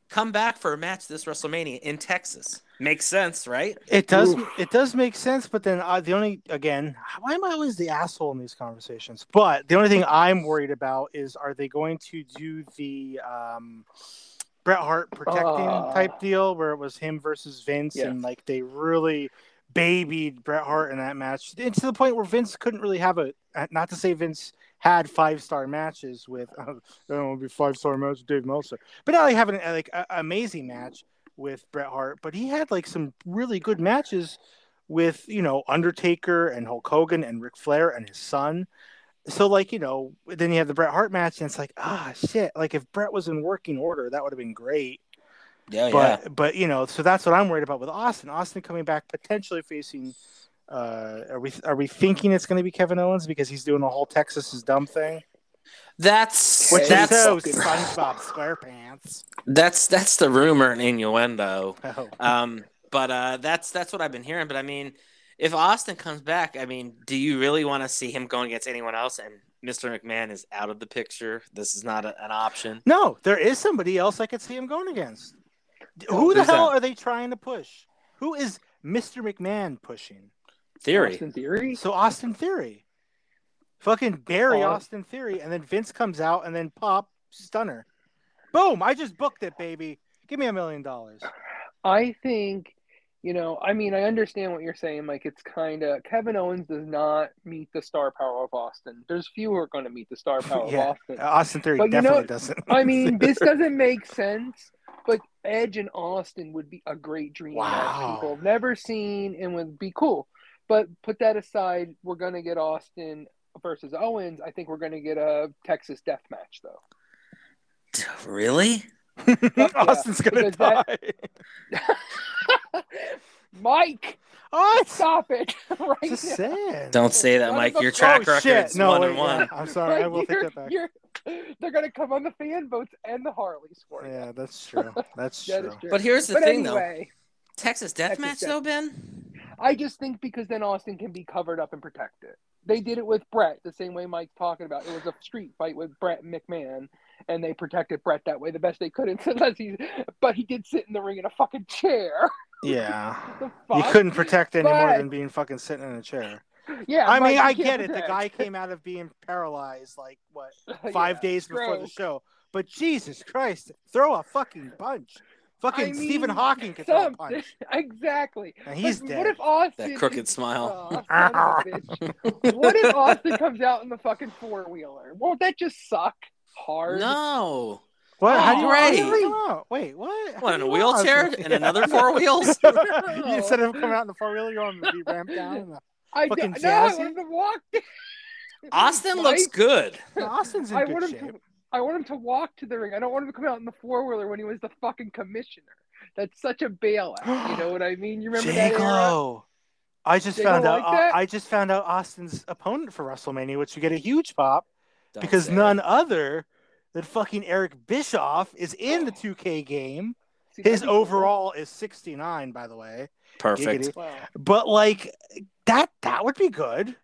come back for a match this WrestleMania in Texas. Makes sense, right? It does. Oof. It does make sense, but then uh, the only again, why am I always the asshole in these conversations? But the only thing I'm worried about is are they going to do the um, Bret Hart protecting Uh. type deal where it was him versus Vince Yes. and like they really babied Bret Hart in that match and to the point where Vince couldn't really have a not to say Vince had five star matches with uh, that would be five star match with Dave Meltzer, but now they have uh, like an amazing match with Bret Hart, but he had like some really good matches with you know Undertaker and Hulk Hogan and Ric Flair and his son. So like you know, then you have the Bret Hart match, and it's like ah shit. Like if Bret was in working order, that would have been great. Yeah, but but you know, so that's what I'm worried about with Austin. Austin coming back potentially facing. Uh, are we are we thinking it's going to be Kevin Owens because he's doing the whole Texas is dumb thing, That's which that's is so SpongeBob SquarePants. that's that's the rumor and innuendo. Oh. Um, but uh, that's that's what I've been hearing. But I mean, if Austin comes back, I mean, do you really want to see him going against anyone else? And Mr. McMahon is out of the picture. This is not a, an option. No, there is somebody else I could see him going against. Who the hell that? are they trying to push? Who is Mr. McMahon pushing? Theory. Austin Theory. So Austin Theory. Fucking bury Oh. Austin Theory, and then Vince comes out and then pop stunner. Boom! I just booked it, baby. Give me a million dollars. I think, you know, I mean, I understand what you're saying. Like, it's kind of Kevin Owens does not meet the star power of Austin. There's few who are going to meet the star power Yeah. of Austin. Austin Theory But you know- definitely doesn't. I mean, this doesn't make sense, but Edge and Austin would be a great dream Wow. people have never seen and would be cool. But put that aside, we're going to get Austin versus Owens. I think we're going to get a Texas death match, though. Really? Austin's gonna die. that- Mike, What? stop it right Just now. saying. Don't say that, Mike. of a- Your track oh, record is No, one wait, and one. yeah. I'm sorry. I will take You're- that back. you're- They're going to come on the fan votes and the Harleys for you. Yeah, that's true. That's That true. true. But here's the But thing, though. anyway, Texas Death Texas Match, Death- though, Ben. I just think because then Austin can be covered up and protected. They did it with Bret the same way Mike's talking about. It was a street fight with Bret McMahon, and they protected Bret that way the best they could. Unless he's, but he did sit in the ring in a fucking chair. Yeah, you couldn't protect any more than being fucking sitting in a chair. Yeah, I Mike, mean, I get it. The guy came out of being paralyzed like what Yeah, five days before the show. But Jesus Christ, throw a fucking punch. Fucking I Stephen Hawking could throw a punch. exactly. And he's But dead. What if Austin? That crooked smile. Oh, son of a bitch. what if Austin comes out in the fucking four wheeler? Won't that just suck hard? No. What? How do you Oh, want great. him to come out? Wait, what? What, in a you want us wheelchair to- and another four wheels? You Instead of coming out in the four wheeler, you want him to be ramped down. in the- I Fucking don't, no, I Jazzy? want him to walk. Austin looks good. Austin's in I good want him shape. To. I want him to walk to the ring. I don't want him to come out in the four wheeler when he was the fucking commissioner. That's such a bailout. You know what I mean? You remember that era? J-Lo. I just They found out. like that? uh, I just found out Austin's opponent for WrestleMania, which you get a huge pop Don't because say it. none other than fucking Eric Bischoff is in the 2K game. See, His that'd cool. overall is 69, by the way. Perfect. Wow. But like that, that would be good.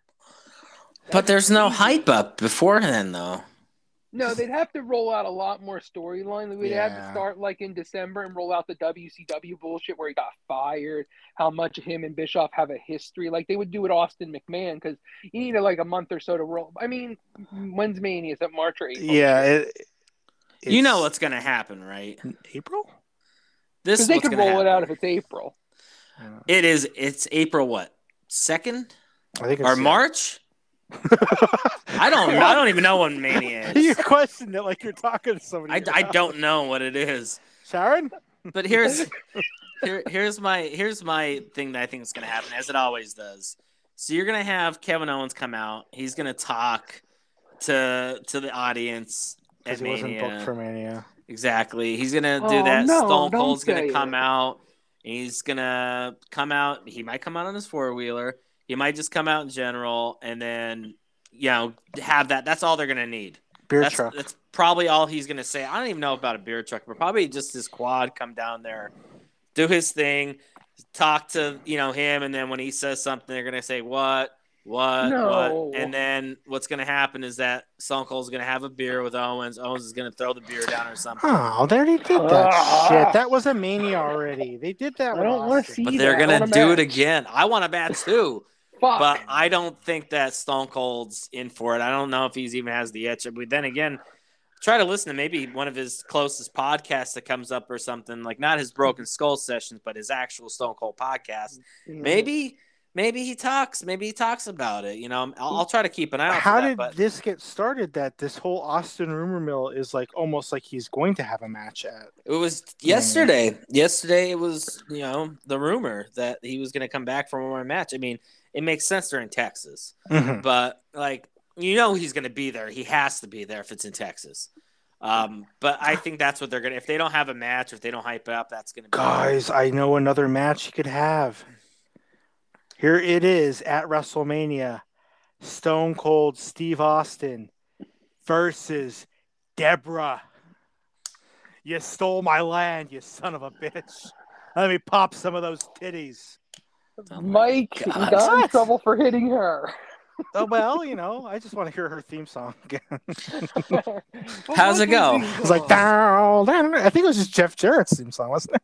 But there's no hype up beforehand, though. No, they'd have to roll out a lot more storyline. We'd have to start like in December and roll out the WCW bullshit where he got fired, how much of him and Bischoff have a history. Like they would do with Austin McMahon because you need like a month or so to roll. I mean, when's Mania? Is that March or April? Yeah, it, You know what's going to happen, right? April. This is they what's could gonna roll it out if it's April. Uh, it is. It's April what? Second I think or it's March? I don't. I don't even know what Mania is. you is. question it like you're talking to somebody. I, I don't know what it is. Sharon. But here's here, here's my here's my thing that I think is going to happen, as it always does. So you're going to have Kevin Owens come out. He's going to talk to to the audience at Because he wasn't booked for Mania. Exactly. He's gonna do Oh, that. no, Stone Cold's gonna come it. out. He's gonna come out. He might come out on his four wheeler. He might just come out in general, and then you know have that. That's all they're gonna need. Beer that's, truck. that's probably all he's gonna say. I don't even know about a beer truck, but probably just his quad come down there, do his thing, talk to you know him, and then when he says something, they're gonna say what, what, No. what, and then what's gonna happen is that Stone Cold's gonna have a beer with Owens. Owens is gonna throw the beer down or something. Oh, they already did that Ah. shit. That was a mania already. They did that. I with don't want to see. But they're gonna do it again. I want a match too, Fuck. but I don't think that Stone Cold's in for it. I don't know if he's even has the itch. But then again, try to listen to maybe one of his closest podcasts that comes up or something like not his Broken mm-hmm. Skull sessions, but his actual Stone Cold podcast. Yeah. Maybe, maybe he talks. Maybe he talks about it. You know, I'll, I'll try to keep an eye out. How that, did but this get started? That this whole Austin rumor mill is like almost like he's going to have a match at. It was yesterday. Yesterday it was, you know, the rumor that he was going to come back for one more match. I mean, it makes sense they're in Texas, Mhm. but like you know he's going to be there. He has to be there if it's in Texas. Um, but I think that's what they're going to if they don't have a match if they don't hype it up, that's going to be Guys, I know another match he could have. Here it is at WrestleMania. Stone Cold Steve Austin versus Debra. You stole my land, you son of a bitch. Let me pop some of those titties. Oh my Mike, you got in trouble for hitting her. Oh well, you know, I just want to hear her theme song again. How's it go? It was like down, down. I think it was just Jeff Jarrett's theme song, wasn't it?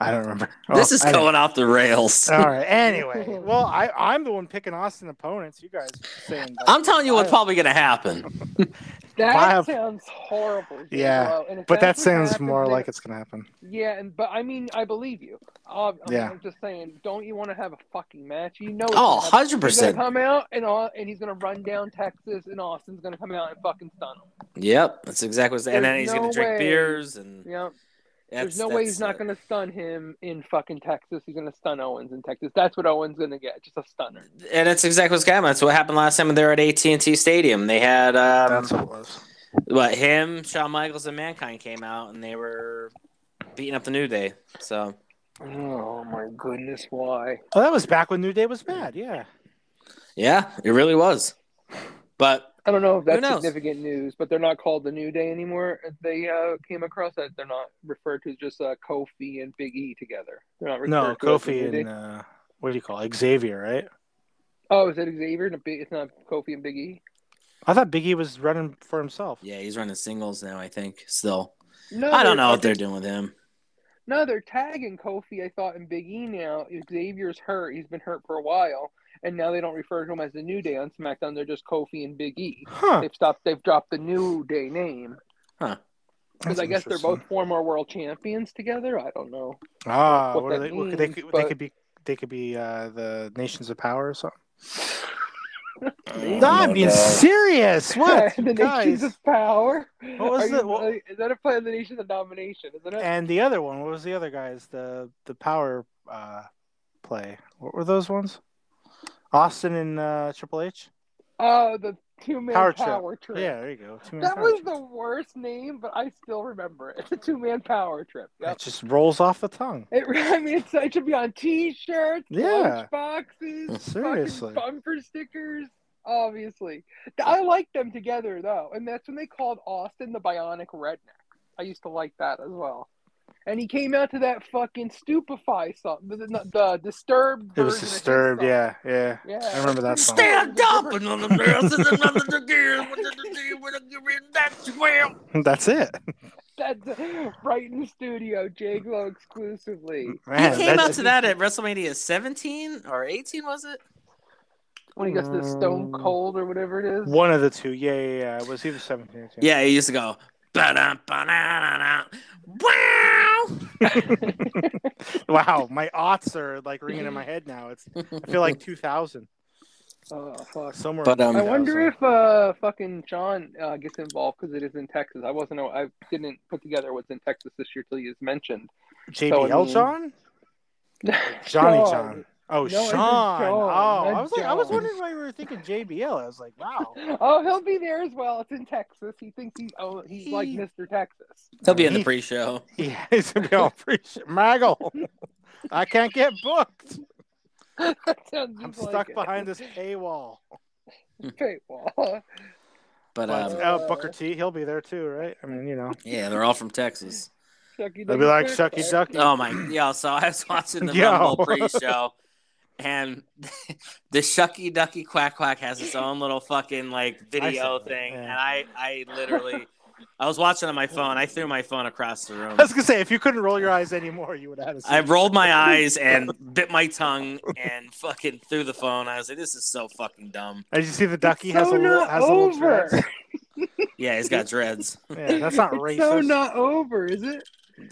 I don't remember. This is I know. going off the rails. All right. Anyway, well, I I'm the one picking Austin opponents. You guys saying like, I'm telling you what's probably going to happen. That Five. sounds horrible. Yeah, J-Lo, and if but that sounds happens, more then- like it's gonna happen. Yeah, and but I mean, I believe you. Uh, I Yeah. mean, I'm just saying, don't you want to have a fucking match? You know, it's Oh, 100%. He's gonna come out and Au- and he's gonna run down Texas, and Austin's gonna come out and fucking stun him. Yep, that's exactly what. And then There's he's going to drink way. beers and Yeah, that's- there's no way he's not gonna stun him in fucking Texas. He's gonna stun Owens in Texas. That's what Owens gonna get, just a stunner. And it's exactly what's going happening. That's what happened last time they were at AT and T Stadium. They had um, That's what it was. what him, Shawn Michaels, and Mankind came out, and they were beating up the New Day. So Oh my goodness, why? Oh, that was back when New Day was bad. Yeah. yeah, it really was. But I don't know if that's significant news, but they're not called the New Day anymore. They uh, came across that they're not referred to as just uh, Kofi and Big E together. They're not No, to as the New Kofi and uh, what do you call it? Xavier, right? Oh, is it Xavier? It's not Kofi and Big E. I thought Big E was running for himself. Yeah, he's running singles now. I think still. No, I don't know they're- what they're doing with him. No, they're tagging Kofi. I thought in Big E now. Xavier's hurt. He's been hurt for a while, and now they don't refer to them as the New Day on SmackDown. They're just Kofi and Big E. Huh? They've stopped. They've dropped the New Day name because I guess they're both former world champions together. I don't know. Ah, what what are that they? What could they, means, could, they could be. They could be uh, the nations of power or something. Oh, No, I'm being serious. What, the guys? Nations of Power. What was Are the- you- what- Is that a play of the Nations of Domination? Isn't it? And the other one, what was the other guys? The the power uh, play. What were those ones? Austin and uh, Triple H. Oh, the two man Power power, trip. trip. Yeah, there you go. Two-man That power was trip. the worst name, but I still remember it. It's a two man power trip. Yep. It just rolls off the tongue. It, I mean, it's, it should be on T-shirts, Yeah. lunch boxes, Seriously. bumper stickers. Obviously, I like them together though, and that's when they called Austin the Bionic Redneck. I used to like that as well. And he came out to that fucking stupefy song, the, the, the disturbed. It was version of his disturbed. Yeah, yeah. Yeah, I remember that that's song. Stand up and on the girls and another girl. What did you do when you read that well? That's it. That's right in the studio, J Glow exclusively. Man, he came out to that at WrestleMania 17 or 18, was it? When he gets the Stone Mm. Cold or whatever it is. One of the two. Yeah, yeah, yeah. It was either 17 or 18. Yeah, he used to go. "Ba-da, ba-da-da-da, Wow! wow, my aughts are like ringing in my head now. It's I feel like 2000 Oh fuck. somewhere. But, um, I wonder if uh fucking Shawn uh, gets involved because it is in Texas. I wasn't. I didn't put together what's in Texas this year till you just mentioned. JBL so, I mean- John, Johnny John. Oh, No, I Shawn. Oh, I was like, I was wondering why you were thinking JBL. I was like, wow. Oh, he'll be there as well. It's in Texas. He thinks he's oh he's like Mr. Texas. He'll be in the pre-show. Yeah, he's gonna be all free. Maggle. I can't get booked. I'm like stuck it. behind this paywall. paywall. But But um, uh, Booker T, he'll be there too, right? I mean, you know, yeah, they're all from Texas. Shucky they'll be like ducky Shucky. Ducky. Oh my, yeah. So I was watching the Yo. Rumble pre-show, and the Shucky Ducky Quack Quack has its own little fucking like video that, thing, yeah. and I, I literally, I was watching on my phone. I threw my phone across the room. I was gonna say, if you couldn't roll your eyes anymore, you would have had a I rolled my eyes and bit my tongue and fucking threw the phone. I was like, "This is so fucking dumb." Did you see the ducky It's has so a little not has a little over. dreads? Yeah, he's got dreads. Yeah, that's not It's racist. so not over, is it?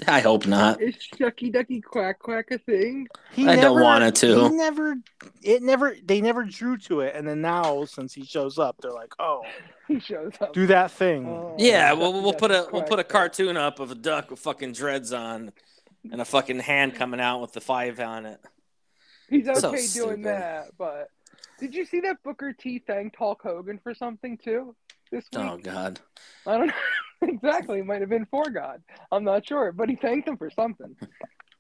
I hope not. Is Shucky Ducky Quack Quack a thing? He I don't want it to. He never, it never, they never drew to it, and then now since he shows up, they're like, oh, He shows up. do that thing. Oh, Yeah, Shucky we'll we'll Ducky put a we'll put a cartoon up of a duck with fucking dreads on, and a fucking hand coming out with the five on it. He's So okay stupid. doing that, but did you see that Booker T thanked Hulk Hogan for something too this oh, week? Oh God. I don't know exactly. It might have been for God. I'm not sure, but he thanked him for something.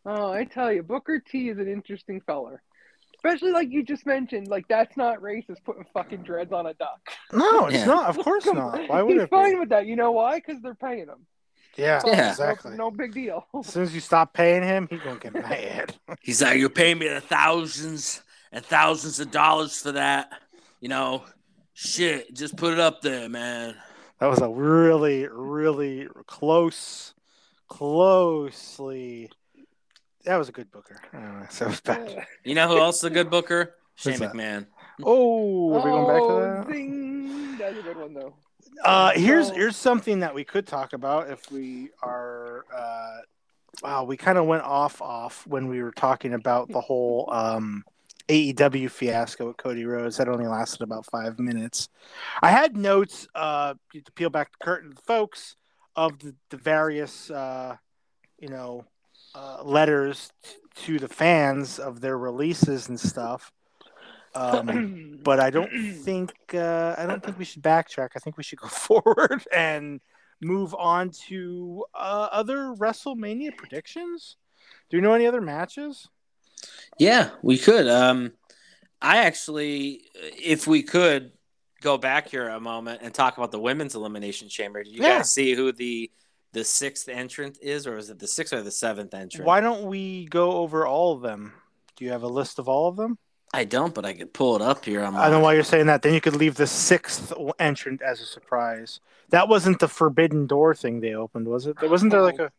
Oh, I tell you, Booker T is an interesting feller. Especially like you just mentioned, like that's not racist putting fucking dreads on a duck. No, it's Yeah. not. Of course not. Why would He's it fine be? with that. You know why? Because they're paying him. Yeah, Yeah. No- exactly. No, big deal. As soon as you stop paying him, he's gonna get mad. He's like, you're paying me the thousands and thousands of dollars for that. You know, shit. Just put it up there, man. That was a really, really close, closely. That was a good booker. I don't was bad. You know who else is a good booker? Shane Who's that? McMahon. Oh, are we going back Oh, to that? zing. That's a good one though. Uh, here's here's something that we could talk about if we are. Uh, wow, we kind of went off off when we were talking about the whole um, AEW fiasco with Cody Rhodes. That only lasted about five minutes. I had notes uh, to peel back the curtain, folks, of the, the various uh, you know uh, letters t- to the fans of their releases and stuff. Um, but I don't think uh, I don't think we should backtrack. I think we should go forward and move on to uh, other WrestleMania predictions. Do you know any other matches? Yeah, we could. Um, I actually, if we could go back here a moment and talk about the women's elimination chamber. Do you Yeah. guys see who the the sixth entrant is, or is it the sixth or the seventh entrant? Why don't we go over all of them? Do you have a list of all of them? I don't, but I could pull it up here. On I know my- why you're saying that. Then you could leave the sixth entrant as a surprise. That wasn't the forbidden door thing they opened, was it? There wasn't there like a.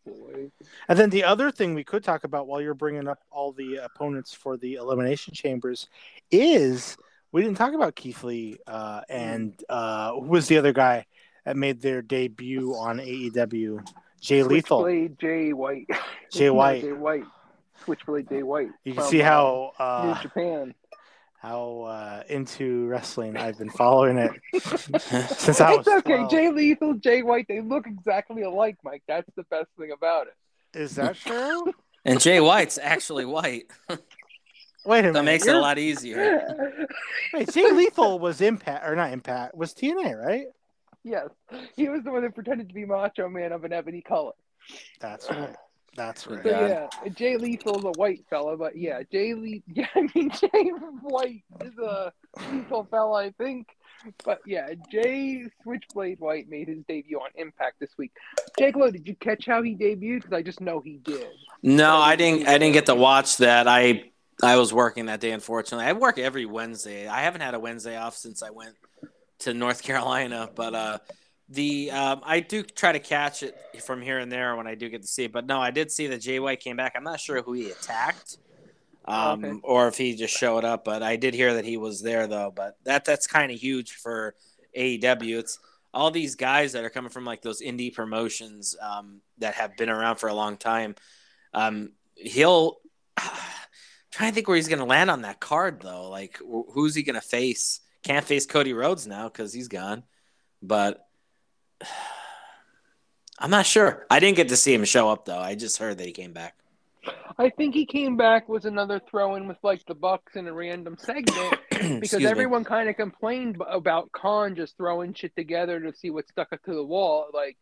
And then the other thing we could talk about while you're bringing up all the opponents for the elimination chambers is we didn't talk about Keith Lee uh, and uh, who was the other guy that made their debut on AEW? Jay Lethal. Jay White. Jay White. Jay White. Switchblade Jay White. You can from, see uh, how New uh, Japan. how uh, into wrestling I've been following it since I was It's okay. 12. Jay Lethal, Jay White, they look exactly alike, Mike. That's the best thing about it. Is that true? and Jay White's actually white. Wait a minute. That makes it a lot easier. Wait, Jay Lethal was Impact or not Impact? Was TNA right? yes. He was the one that pretended to be Macho Man of an ebony color. That's right. That's right. So God. yeah, Jay Lethal's a white fella, but yeah, Jay Le- yeah, I mean Jay White is a lethal fella, I think. But yeah, Jay Switchblade White made his debut on Impact this week. Jake Lowe, did you catch how he debuted? Because I just know he did. No, I didn't. I didn't get to watch that. I I was working that day. Unfortunately, I work every Wednesday. I haven't had a Wednesday off since I went to North Carolina. But uh, the um, I do try to catch it from here and there when I do get to see it. But no, I did see that Jay White came back. I'm not sure who he attacked. Um, Okay. or if he just showed up, but I did hear that he was there though. But that that's kind of huge for AEW. It's all these guys that are coming from like those indie promotions um, that have been around for a long time. Um, he'll trying to think where he's going to land on that card though. Like wh- who's he going to face? Can't face Cody Rhodes now because he's gone. But I'm not sure. I didn't get to see him show up though. I just heard that he came back. I think he came back was another throw in with like the Bucks in a random segment because everyone kind of complained about Khan just throwing shit together to see what stuck up to the wall. Like,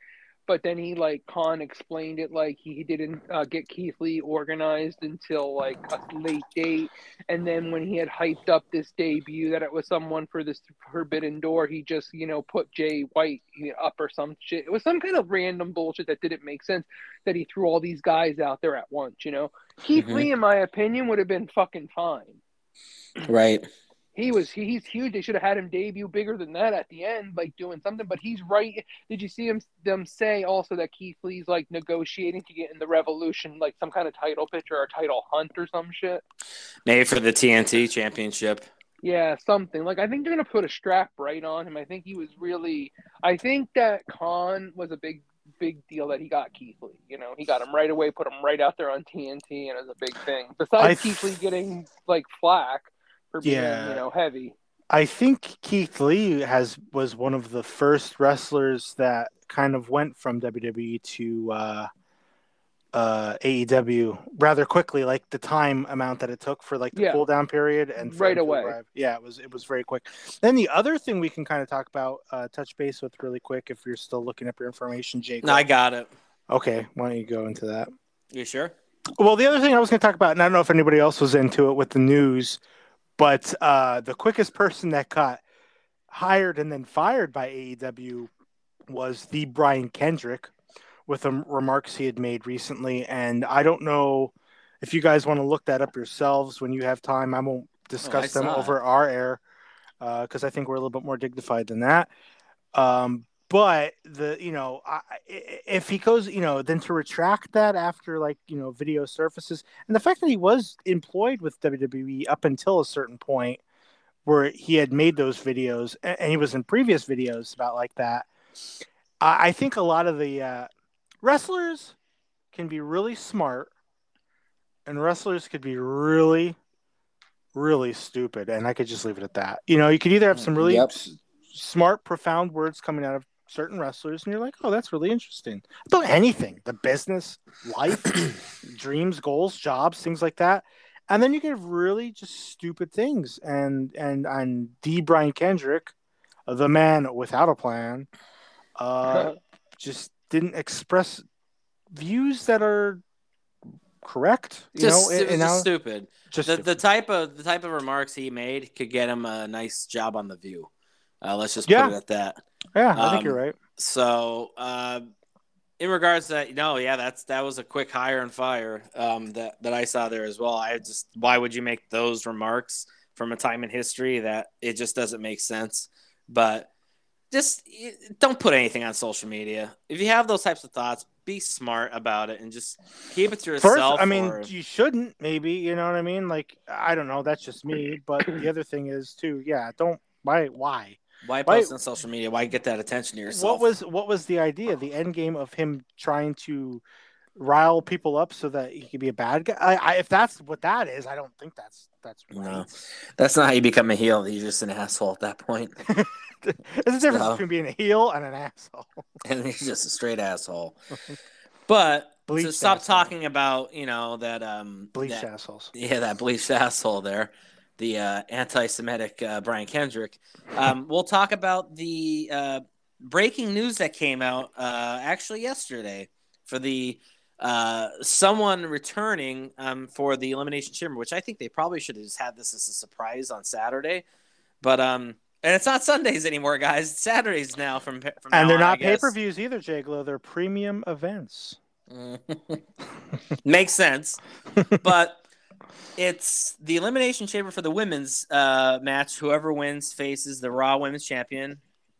but then he like Khan explained it like he didn't uh, get Keith Lee organized until like a late date, and then when he had hyped up this debut that it was someone for this Forbidden Door, he just you know put Jay White up or some shit. It was some kind of random bullshit that didn't make sense that he threw all these guys out there at once. You know, Keith Mhm. Lee, in my opinion, would have been fucking fine. Right. He was he, he's huge. They should have had him debut bigger than that at the end, like doing something. But he's right. Did you see him them say also that Keith Lee's like negotiating to get in the Revolution, like some kind of title picture or a title hunt or some shit? Maybe for the TNT championship. Yeah, something like I think they're gonna put a strap right on him. I think he was really. I think that Khan was a big big deal that he got Keith Lee. You know, he got him right away, put him right out there on TNT, and it was a big thing. Besides I- Keith Lee getting like flack for being Yeah. you know heavy. I think Keith Lee has was one of the first wrestlers that kind of went from WWE to uh, uh, AEW rather quickly, like the time amount that it took for like the Yeah. cool down period and Right away. arrive. Yeah, it was it was very quick. Then the other thing we can kind of talk about, uh, touch base with really quick, if you're still looking up your information, Jake. No, I got it. okay, why don't you go into that? You sure? Well, the other thing I was going to talk about, and I don't know if anybody else was into it with the news, but uh, the quickest person that got hired and then fired by AEW was the Brian Kendrick with the remarks he had made recently. And I don't know if you guys want to look that up yourselves when you have time. I won't discuss them saw it. over our air because I think we're a little bit more dignified than that. Um, but the you know I, if he goes you know then to retract that after like you know video surfaces and the fact that he was employed with WWE up until a certain point where he had made those videos and he was in previous videos about like that I, I think a lot of the uh, wrestlers can be really smart and wrestlers could be really really stupid and I could just leave it at that you know you could either have some really Yep. s- smart profound words coming out of certain wrestlers and you're like oh that's really interesting about anything the business life dreams goals jobs things like that and then you get really just stupid things and and and d brian kendrick the man without a plan uh just didn't express views that are correct you Just, know it and was now just stupid. just the, the type of the type of remarks he made could get him a nice job on the View. Uh, let's just Yeah. put it at that. Yeah, I think Um, you're right. So, uh, in regards to that, no, yeah, that's that was a quick hire and fire um, that that I saw there as well. I just why would you make those remarks from a time in history that it just doesn't make sense? But just don't put anything on social media. If you have those types of thoughts, be smart about it and just keep it to yourself. First. I mean, or- you shouldn't. Maybe you know what I mean. Like, I don't know. That's just me. But the other thing is too. Yeah, don't. Why? Why? Why post on social media? Why get that attention to yourself? What was what was the idea? The end game of him trying to rile people up so that he could be a bad guy. I, I, if that's what that is, I don't think that's that's right. No. That's not how you become a heel. You're just an asshole at that point, There's a difference No. between being a heel and an asshole. and he's just a straight asshole. But Bleached stop asshole. talking about, you know, that um, Bleached that- assholes. yeah, that bleached asshole there, the uh, anti-Semitic uh, Brian Kendrick. Um, we'll talk about the uh, breaking news that came out uh, actually yesterday for the uh, someone returning um, for the Elimination Chamber, which I think they probably should have just had this as a surprise on Saturday, but um, and it's not Sundays anymore, guys. It's Saturdays now from from And they're on, not pay per views either, Jay Glow. They're premium events. Makes sense. but it's the Elimination Chamber for the women's uh, match. Whoever wins faces the Raw Women's Champion,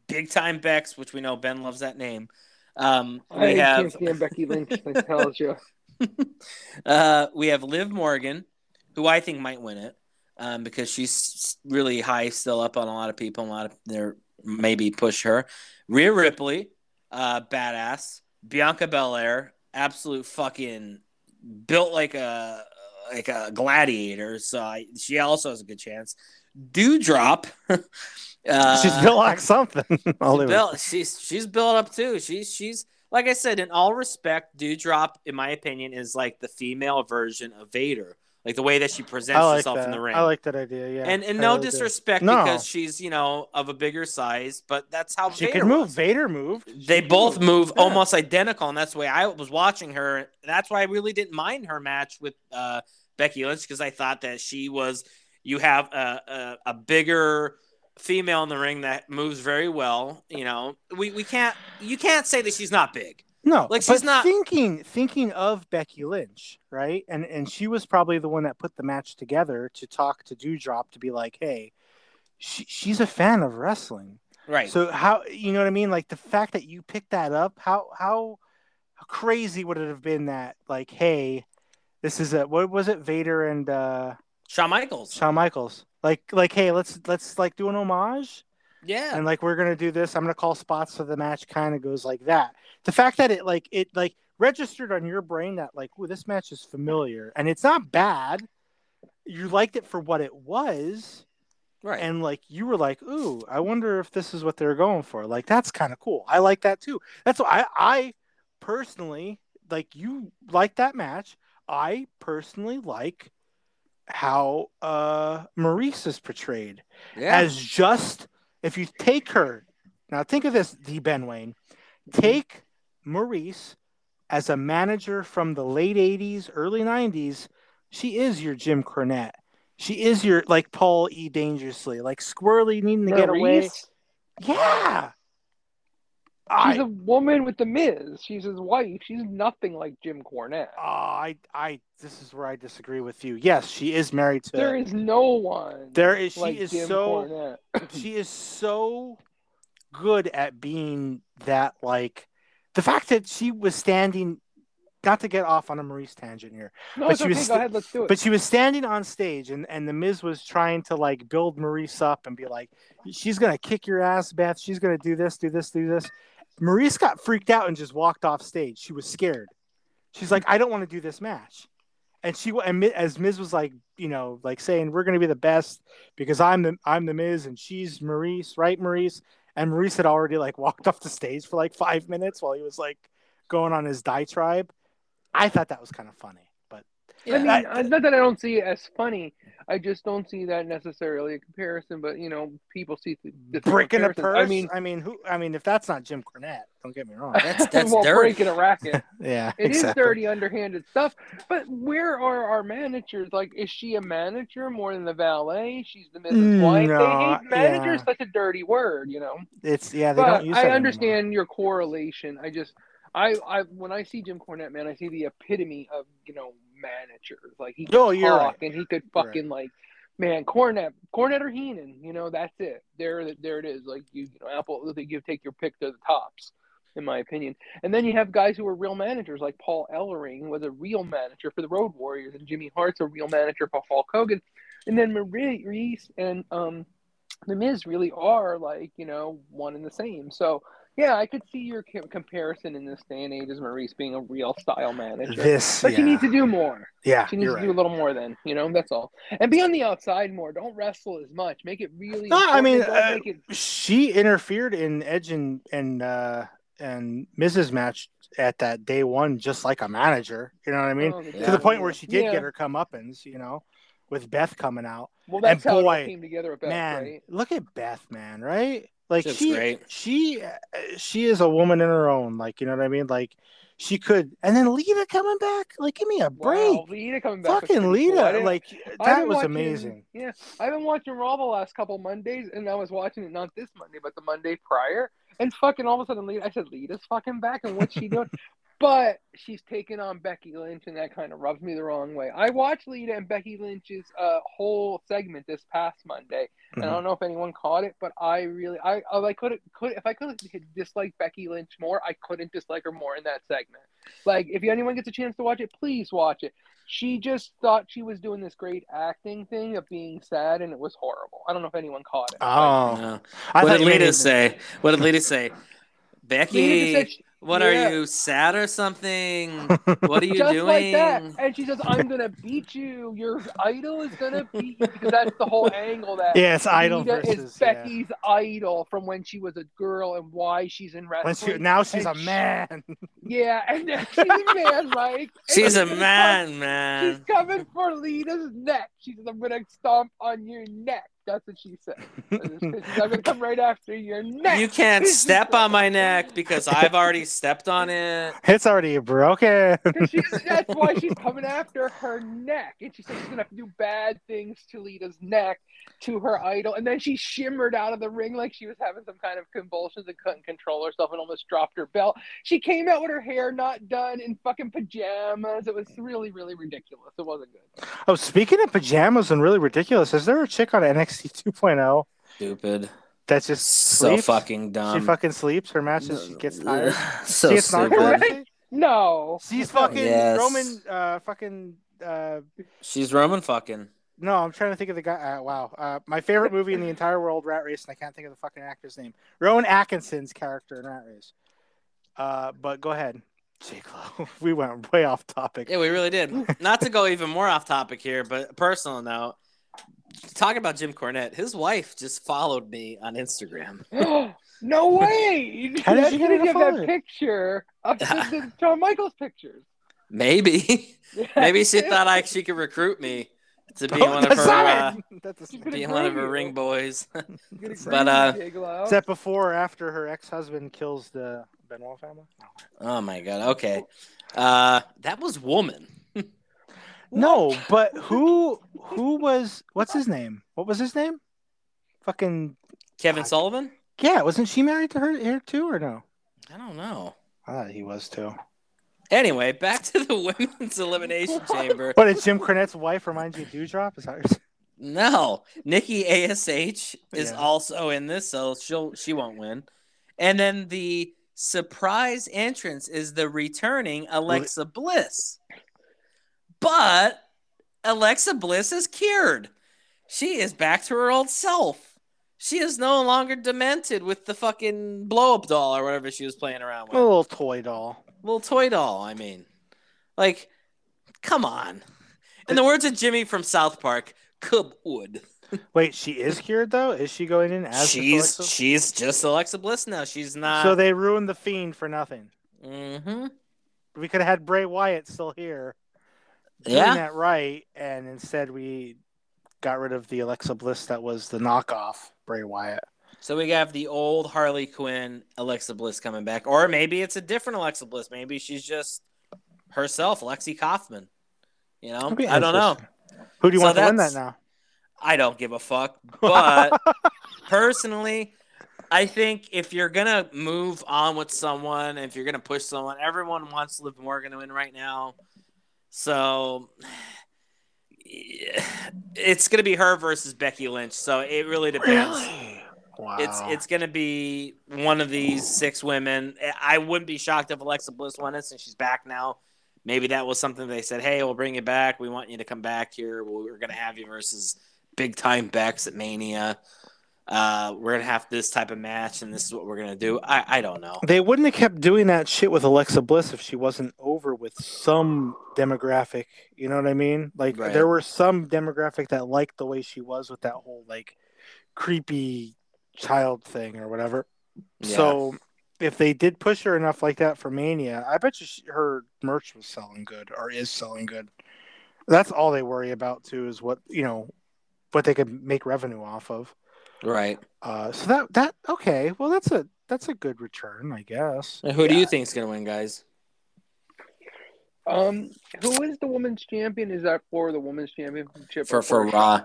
Big Time Bex, which we know Ben loves that name. Um, I we have can't Becky Lynch. I tells you. uh, we have Liv Morgan, who I think might win it um, because she's really high still up on a lot of people. A lot of their maybe push her. Rhea Ripley, uh, badass. Bianca Belair, absolute fucking built like a like a gladiator. So I, she also has a good chance. Doudrop. uh, She's built like something. I'll She's built, she's she's built up too. She's she's like I said, in all respect, Doudrop, in my opinion, is like the female version of Vader. Like the way that she presents like herself that. in the ring. I like that idea. Yeah. and and I no really disrespect No. because she's you know of a bigger size, but that's how She Vader could move. was. Vader moved. They She both moved. move Yeah. almost identical, and that's the way I was watching her. That's why I really didn't mind her match with uh, Becky Lynch because I thought that she was. You have a, a a bigger female in the ring that moves very well. You know, we we can't you can't say that she's not big. No, Like, she's but not- thinking thinking of Becky Lynch, right? And and she was probably the one that put the match together to talk to Doudrop to be like, hey, she, she's a fan of wrestling. Right. So how you know what I mean? Like the fact that you picked that up, how how how crazy would it have been that like, hey, this is a what was it, Vader and uh Shawn Michaels. Shawn Michaels. Like like, hey, let's let's like do an homage Yeah. and like we're gonna do this. I'm gonna call spots so the match kind of goes like that. The fact that it like it like registered on your brain that like, ooh, this match is familiar and it's not bad. You liked it for what it was, right. and like you were like, ooh, I wonder if this is what they're going for. Like that's kind of cool. I like that too. That's why I I personally like you like that match. I personally like how uh Maryse is portrayed yeah. as just if you take her now think of this D. Ben Wayne. Take Maryse as a manager from the late 80s early 90s she is your Jim Cornette. She is your like Paul E. Dangerously like squirrely needing to get away. Yeah She's I, a woman with the Miz. She's his wife. She's nothing like Jim Cornette. uh, I I this is where I disagree with you yes she is married to There is no one. there is she like is Jim so she is so good at being that like the fact that she was standing not to get off on a Maryse tangent here, No, but she okay. was Go ahead. Let's do it. but she was standing on stage and, and the Miz was trying to like build Maryse up and be like, she's gonna kick your ass, Beth. She's gonna do this, do this, do this. Maryse got freaked out and just walked off stage. She was scared. She's like, I don't want to do this match. And she and as Miz was like, you know, like saying we're gonna be the best because I'm the I'm the Miz and she's Maryse, right, Maryse? And Maryse had already like walked off the stage for like five minutes while he was like going on his diatribe. I thought that was kind of funny, but I mean, I- I, not that I don't see it as funny. I just don't see that necessarily a comparison. But you know, people see th- different breaking a purse. I mean, I mean, who? I mean, if that's not Jim Cornette, don't get me wrong. That's- that's well, dirty. breaking a racket. yeah, It is exactly. dirty, underhanded stuff. But where are our managers? Like, is she a manager more than the valet? She's the Mrs. Mm, White. no, they hate manager yeah. is such a dirty word, you know. It's yeah, they but don't use. I that understand your correlation. I just, I, I, when I see Jim Cornette, man, I see the epitome of you know managers. Like he could Oh, you're talk right. and he could You're right. fucking like, man, Cornette, Cornette or Heenan, you know, that's it. There, there it is. Like you, you know, Apple, they give take your pick to the tops. In my opinion, and then you have guys who are real managers, like Paul Ellering was a real manager for the Road Warriors, and Jimmy Hart's a real manager for Hulk Hogan, and then Maryse and um, the Miz really are like you know one and the same. So yeah, I could see your co- comparison in this day and age as Maryse being a real style manager. This, but yeah, she needs to do more. yeah, She needs to do a little more then, you know, that's all. And be on the outside more. Don't wrestle as much. Make it really No, I mean, uh, it She interfered in Edge and and uh, and Miz's match at that day one, just like a manager. You know what I mean? oh, the to the point where she did Yeah. get her comeuppance. You know, with Beth coming out. Well, that's and how it boy, came together Beth, man, right? look at Beth, man, right? Like She she, great. she, uh, she is a woman in her own. Like you know what I mean? Like she could, and then Lita coming back. Like, give me a break, Wow, Lita coming back. fucking pretty cool. Lita. Like that was watching- amazing. Yeah, I've been watching Raw the last couple Mondays, and I was watching it not this Monday, but the Monday prior. And fucking all of a sudden, Lita, I said, Lita's fucking back, and what's she doing? but she's taking on Becky Lynch, and that kind of rubs me the wrong way. I watched Lita and Becky Lynch's uh, whole segment this past Monday, and I Mhm. don't know if anyone caught it, but I really, I, I could, could if I could dislike Becky Lynch more, I couldn't dislike her more in that segment. Like, if anyone gets a chance to watch it, please watch it. She just thought she was doing this great acting thing of being sad, and it was horrible. I don't know if anyone caught it. Oh, No. I What did Lita say? What did Lita say? Lita Becky, just said she- what yeah. are you sad or something? What are you just doing? like that. And she says, "I'm gonna beat you. Your idol is gonna beat you," because that's the whole angle. That Yeah, it's idol Lita versus is yeah. Becky's idol from when she was a girl and why she's in When wrestling. she, now she's a And she- man. Yeah, and she's a man, Mike. And She's a coming- man, She's coming for Lita's neck. She says, "I'm gonna stomp on your neck." That's what she said. And I'm gonna come right after your neck. You can't step on my neck because I've already stepped on it. It's already broken. That's why she's coming after her neck. And she said she's going to have to do bad things to Lita's neck, to her idol. And then she shimmered out of the ring like she was having some kind of convulsions and couldn't control herself and almost dropped her belt. She came out with her hair not done in fucking pajamas. It was really, really ridiculous. It wasn't good. Oh, speaking of pajamas and really ridiculous, is there a chick on NXT 2.0 Stupid. That's just So sleeps? fucking dumb. She fucking sleeps. Her matches, she gets tired. so she gets stupid. narcolepsy. No. She's fucking Yes. Roman. Uh, fucking. Uh, She's Roman fucking. no, I'm trying to think of the guy. Uh, wow. Uh, my favorite movie in the entire world, Rat Race, and I can't think of the fucking actor's name. Rowan Atkinson's character in Rat Race. Uh, but go ahead, Jake we went way off topic. Yeah, we really did. Not to go even more off topic here, but personal note. Talking about Jim Cornette, his wife just followed me on Instagram. no way. How did That's you get gonna her give that picture of the, the Shawn Michaels pictures. Maybe, maybe she thought I she could recruit me to be one of her uh, it. That's a- gonna be one of her groom ring boys. But, uh, you, Is that before or after her ex-husband kills the Benoit family? oh my god. Okay, uh, that was woman. No, but who who was what's his name? What was his name? Fucking Kevin God. Sullivan. yeah, wasn't she married to her here too or no? I don't know. I thought he was too. Anyway, back to the women's elimination chamber. What did Jim Cornette's wife remind you of Doudrop? Is that what you're? No, Nikki Ash is Yeah. also in this, so she'll she won't win. And then the surprise entrance is the returning Alexa Bliss. But Alexa Bliss is cured. She is back to her old self. She is no longer demented with the fucking blow up doll or whatever she was playing around with. A little toy doll. A Little toy doll, I mean. Like, come on. In the words of Jimmy from South Park, Cub Wood. Wait, she is cured though? Is she going in as she's she's just Alexa Bliss now. She's not. So they ruined the fiend for nothing. Mm-hmm. We could have had Bray Wyatt still here. Doing Yeah. that right, and instead we got rid of the Alexa Bliss that was the knockoff Bray Wyatt. So we have the old Harley Quinn Alexa Bliss coming back, or maybe it's a different Alexa Bliss. Maybe she's just herself, Lexi Kaufman. You know, I don't know. Who do you So want to win that now? I don't give a fuck. But personally, I think if you're gonna move on with someone, if you're gonna push someone, everyone wants Liv Morgan to win right now. So it's gonna be her versus Becky Lynch. So it really depends. Really? Wow. It's it's gonna be one of these six women. I wouldn't be shocked if Alexa Bliss won it since she's back now. Maybe that was something they said, "Hey, we'll bring you back. We want you to come back here. We're gonna have you versus big time Bex at Mania. Uh, we're gonna have this type of match, and this is what we're gonna do." I I don't know. They wouldn't have kept doing that shit with Alexa Bliss if she wasn't over with some demographic. You know what I mean? Like Right. there were some demographic that liked the way she was with that whole like creepy child thing or whatever. Yeah. So if they did push her enough like that for Mania, I bet you she, her merch was selling good or is selling good. That's all they worry about too is what you know what they could make revenue off of. Right. Uh, so that that okay, well that's a that's a good return, I guess. And who do you think's gonna win, guys? Um, who is the women's champion? Is that for the women's championship For for Raw,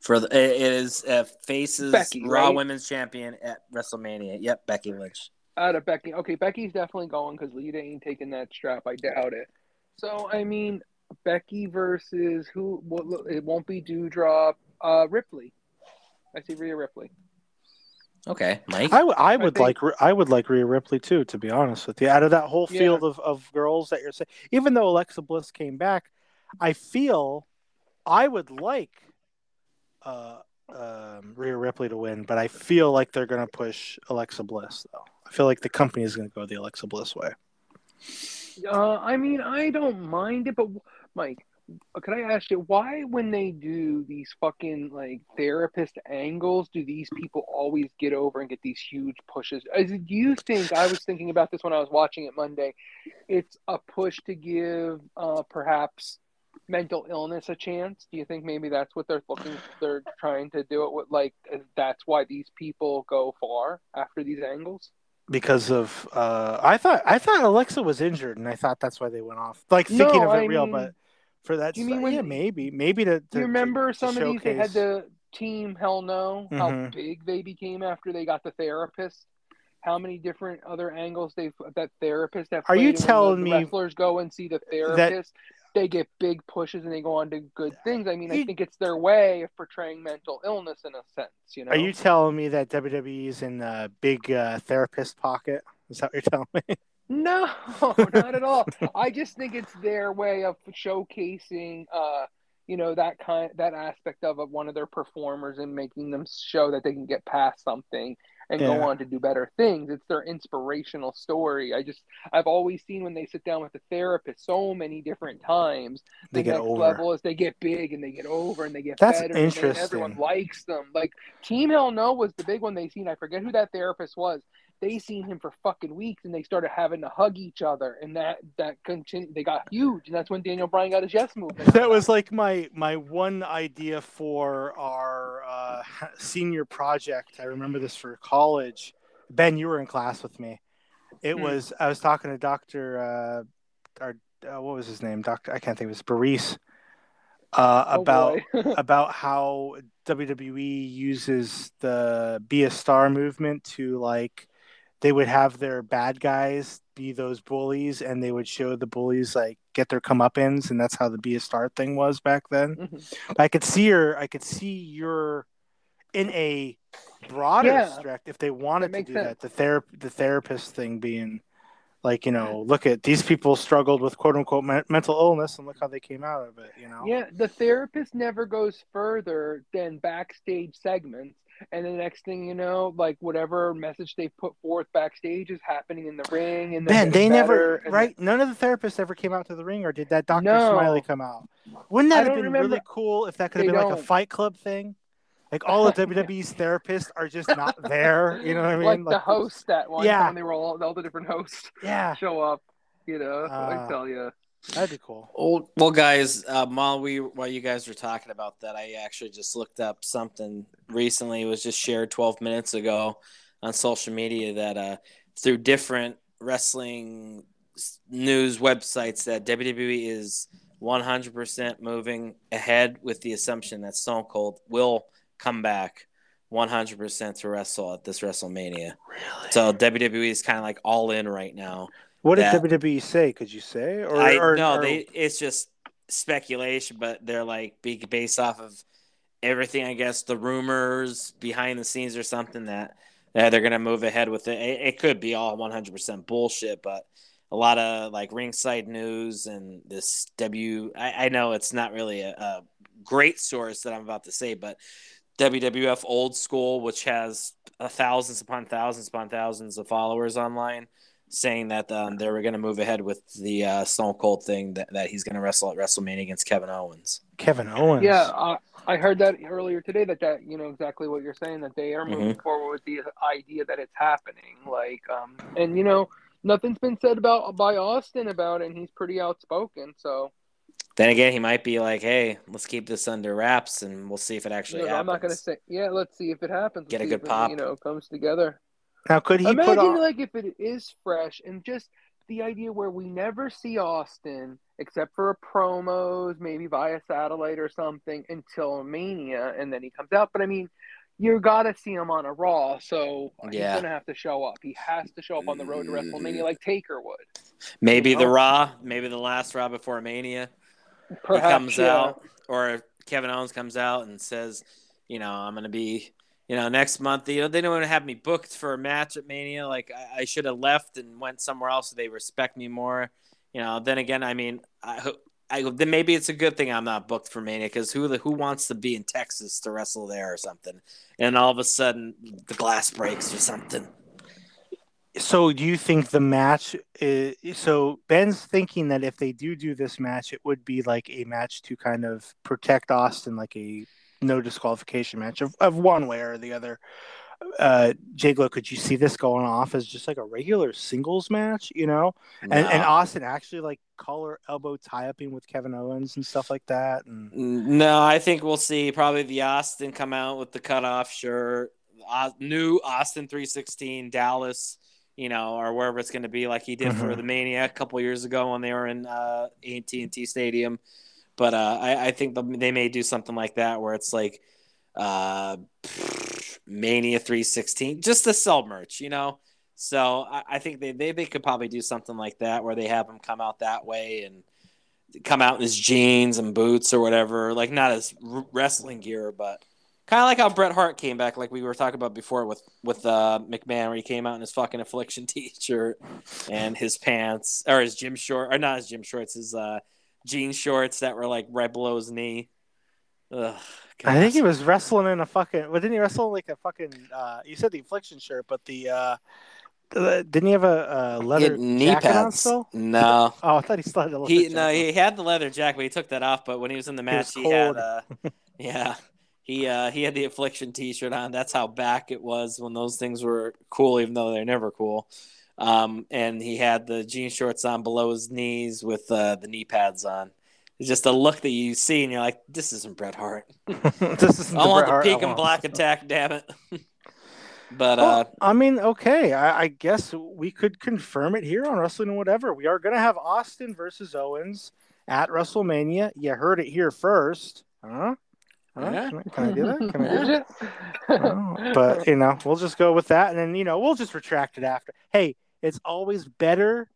for the it is uh, faces Becky, Raw right? Women's Champion at WrestleMania. Yep, Becky Lynch. out of Becky? Okay, Becky's definitely going because Lita ain't taking that strap. I doubt it. So I mean, Becky versus who? Well, it won't be Doudrop. Uh, Ripley. I see Rhea Ripley. Okay, Mike. I, w- I would think- like I would like Rhea Ripley too, to be honest with you. Out of that whole Yeah. field of, of girls that you're saying, even though Alexa Bliss came back, I feel I would like uh, um, Rhea Ripley to win, but I feel like they're going to push Alexa Bliss though. I feel like the company is going to go the Alexa Bliss way. Uh, I mean, I don't mind it, but Mike, could I ask you why, when they do these fucking like therapist angles, do these people always get over and get these huge pushes? Is, do you think I was thinking about this when I was watching it Monday? It's a push to give uh, perhaps mental illness a chance. Do you think maybe that's what they're looking? They're trying to do it with like that's why these people go far after these angles. Because of uh, I thought I thought Alexa was injured, and I thought that's why they went off. Like thinking No, of it I real, mean- but for that, Do you mean when- yeah, maybe, maybe to. to Do you remember to- to some of these? They had the team Hell No. How Mhm. big they became after they got the therapist. How many different other angles they that therapist have. Are you played, and when telling me wrestlers go and see the therapist? they get big pushes and they go on to good things. I mean, I think it's their way of portraying mental illness in a sense. You know. Are you telling me that WWE is in a big uh, therapist pocket? Is that what you're telling me? No, not at all. I just think it's their way of showcasing, uh, you know, that kind, that aspect of, of one of their performers and making them show that they can get past something and go on to do better things. It's their inspirational story. I just, I've always seen when they sit down with the therapist so many different times. They get next over. level is they get big and they get over and they get That's better. and interesting. everyone likes them. Like Team Hell No was the big one they seen. I forget who that therapist was they seen him for fucking weeks and they started having to hug each other and that that continued they got huge and that's when Daniel Bryan got his yes movement. That was like my my one idea for our uh, senior project. I remember this for college. Ben, you were in class with me. It Hmm. was I was talking to Doctor uh, our uh, what was his name? Doctor I can't think of his Baris. Uh, Oh, about about how WWE uses the be a star movement to like they would have their bad guys be those bullies and they would show the bullies like get their comeuppance and that's how the be a star thing was back then. Mhm. I could see your I could see your in a broader Yeah. if they wanted to do sense. that. The ther- the therapist thing being like, you know, look at these people struggled with quote unquote men- mental illness and look how they came out of it, you know. Yeah, the therapist never goes further than backstage segments. And the next thing you know, like whatever message they put forth backstage is happening in the ring. And they're they never right. None of the therapists ever came out to the ring, or did that Doctor No. Smiley come out? Wouldn't I that have been remember- really cool if that could They have been like a. Fight Club thing? Like all of WWE's therapists are just not there. You know what I mean? like, the host that one Yeah. time they were all all the different hosts Yeah. show up. You know, Uh, I tell you. That'd be cool. Well, well guys, um, while we while you guys were talking about that, I actually just looked up something recently. It was just shared 12 minutes ago on social media that uh, through different wrestling news websites that WWE is 100% moving ahead with the assumption that Stone Cold will come back 100% to wrestle at this WrestleMania. Really? So WWE is kind of like all in right now. What did that- WWE say? Could you say? Or, I or no, or- they it's just speculation, but they're like based off of everything. I guess the rumors behind the scenes or something that that they're gonna move ahead with it. It, it could be all 100 percent bullshit, but a lot of like ringside news and this W. I, I know it's not really a, a great source that I'm about to say, but WWF Old School, which has thousands upon thousands upon thousands of followers online, saying that um, they were going to move ahead with the uh, Stone Cold thing that, that he's going to wrestle at WrestleMania against Kevin Owens. Kevin Owens. Yeah, I, I heard that earlier today. That that you know exactly what you're saying. That they are moving forward with the idea that it's happening. Like, um, and you know, nothing's been said about by Austin about it. and He's pretty outspoken. So Then again, he might be like, "Hey, let's keep this under wraps, and we'll see if it actually you know, I'm happens." not gonna say. Yeah, let's see if it happens. Get a good if it, pop. You know, comes together. Now, could he Imagine put on? like if it is fresh and just the idea where we never see Austin except for promos, maybe via satellite or something until Mania, and then he comes out. But I mean, you gotta see him on a Raw, so Yeah. he's gonna have to show up. He has to show up on the road to WrestleMania like Taker would. maybe the Oh. Raw, maybe the last Raw before Mania. Perhaps he comes yeah. out, or Kevin Owens comes out and says, "You know, I'm going to be, you know, next month. You know, they don't want to have me booked for a match at Mania. Like I, I should have left and went somewhere else so they respect me more. You know. Then again, I mean, I, I then maybe it's a good thing I'm not booked for Mania because who the who wants to be in Texas to wrestle there or something? And all of a sudden, the glass breaks or something. So, do you think the match? Is, so Ben's thinking that if they do do this match, it would be like a match to kind of protect Austin, like a no disqualification match of, of one way or the other. Uh, Jaglo, could you see this going off as just like a regular singles match? You know, and, and Austin actually like collar elbow tie upping with Kevin Owens and stuff like that. And No, I think we'll see probably the Austin come out with the cutoff shirt, uh, new Austin 316 Dallas, you know, or wherever it's going to be, like he did for Mhm. the Mania a couple years ago when they were in uh, AT&T Stadium. But uh, I, I think they may do something like that where it's like uh, Mania 316, just to sell merch, you know. So I, I think they, they they could probably do something like that where they have him come out that way and come out in his jeans and boots or whatever, like not as wrestling gear, but kind of like how Bret Hart came back, like we were talking about before with with uh, McMahon, where he came out in his fucking affliction t-shirt and his pants or his gym short or not his gym shorts, his uh, jean shorts that were like right below his knee. Ugh, I think he was wrestling in a fucking. Well, didn't he wrestle in like a fucking? Uh, you said the affliction shirt, but the. Uh, the- didn't he have a, a He leather had knee jacket on still? No, Oh, I thought he still had a leather he jacket. no he had the leather jacket, but he took that off. But when he was in the match, was he, had uh, yeah, he uh, he had the affliction T-shirt on. That's how back it was when those things were cool, even though they're never cool. Um, and he had the jean shorts on below his knees with uh, the knee pads on. It's just a look that you see, and you're like, "This isn't Bret Hart. this is I want the Hart peak and want. black attack, damn it." but uh, I mean, okay. I, I guess we could confirm it here on Wrestling and Whatever. We are going to have Austin versus Owens at WrestleMania. You heard it here first. Huh? Huh? Yeah. Can, I, can I do that? Can I do Did that? Oh, but you know, we'll just go with that, and then you know, we'll just retract it after. Hey, it's always better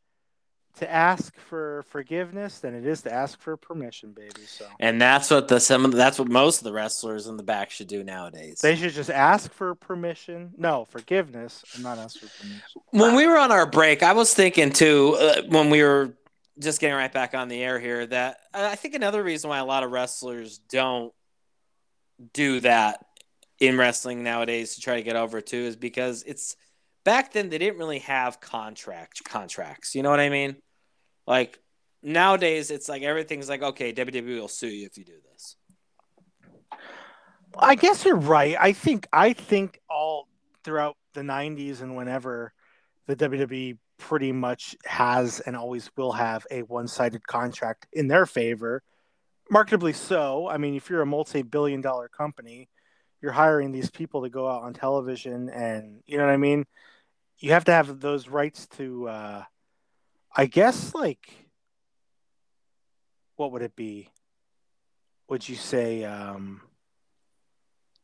to ask for forgiveness than it is to ask for permission, baby. So and that's what the some of that's what most of the wrestlers in the back should do nowadays. they should just ask for permission. No, forgiveness, and not ask for permission. when we were on our break, I was thinking too uh, when we were just getting right back on the air here that uh, I think another reason why a lot of wrestlers don't do that in wrestling nowadays to try to get over too is because it's back then they didn't really have contract contracts. You know what I mean? Like nowadays, it's like everything's like okay, WWE will sue you if you do this. I guess you're right. I think I think all throughout the '90s and whenever the WWE pretty much has and always will have a one-sided contract in their favor marketably so i mean if you're a multi-billion dollar company you're hiring these people to go out on television and you know what i mean you have to have those rights to uh i guess like what would it be? Would you say um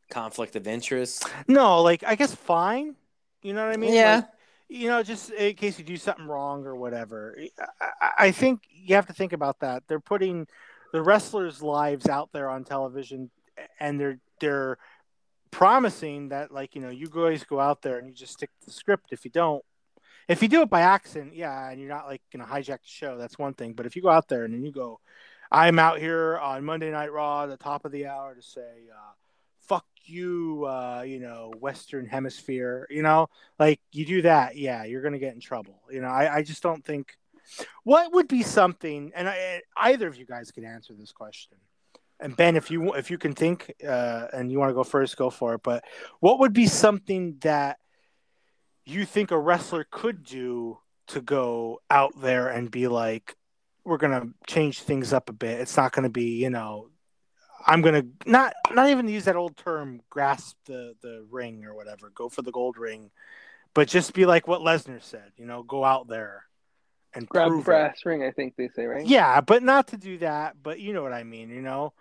conflict of interest? No like i guess fine. You know what i mean? Yeah. Like, you know just in case you do something wrong or whatever. I, I, I think you have to think about that. They're putting the wrestlers lives out there on television and they're they're promising that like you know you guys go out there and you just stick to the script. If you don't if you do it by accident yeah and you're not like gonna hijack the show that's one thing. But if you go out there and then you go i'm out here on monday night raw at the top of the hour to say uh, fuck you uh, you know western hemisphere you know like you do that yeah you're gonna get in trouble. You know i, I just don't think what would be something and I, either of you guys could answer this question and ben if you if you can think uh, and you want to go first go for it but what would be something that you think a wrestler could do to go out there and be like we're gonna change things up a bit. It's not gonna be you know i'm gonna not not even use that old term grasp the the ring or whatever go for the gold ring but just be like what lesnar said you know go out there and Grab prove it. brass ring, I think they say, right? Yeah, but not to do that. But you know what I mean. You know,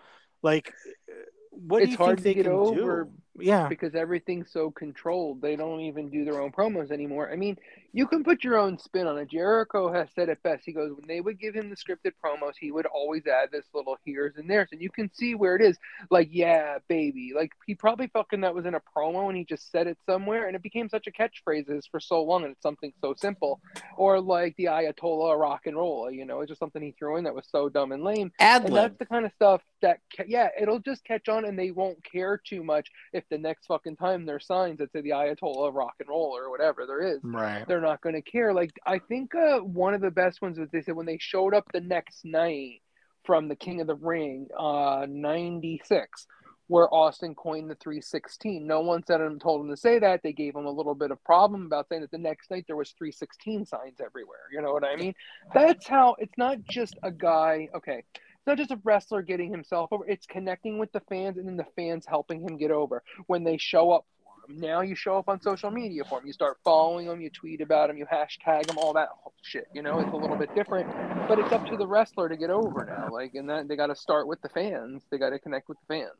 like uh, what do you hard think they get can over do? Yeah, because everything's so controlled. They don't even do their own promos anymore. I mean, you can put your own spin on it. Jericho has said it best. He goes, when they would give him the scripted promos, he would always add this little here's and there's, and you can see where it is. Like, yeah, baby. Like he probably fucking that was in a promo and he just said it somewhere, and it became such a catchphrase for so long, and it's something so simple. Or like the Ayatollah rock and roll. You know, it's just something he threw in that was so dumb and lame. ad And that's the kind of stuff that, yeah, it'll just catch on, and they won't care too much if the next fucking time there's signs that say the Ayatollah of rock and roll or whatever there is. right. They're not going to care. Like I think uh, one of the best ones was they said when they showed up the next night from the King of the Ring, uh, '96, where Austin coined the 316. No one said him told him to say that. They gave him a little bit of problem about saying that the next night there was 316 signs everywhere. You know what I mean? That's how. It's not just a guy. Okay. It's not just a wrestler getting himself over. It's connecting with the fans and then the fans helping him get over. When they show up for him, now you show up on social media for him. You start following him, you tweet about him, you hashtag him, all that shit. You know, it's a little bit different, but it's up to the wrestler to get over now. Like, and that they got to start with the fans. They got to connect with the fans.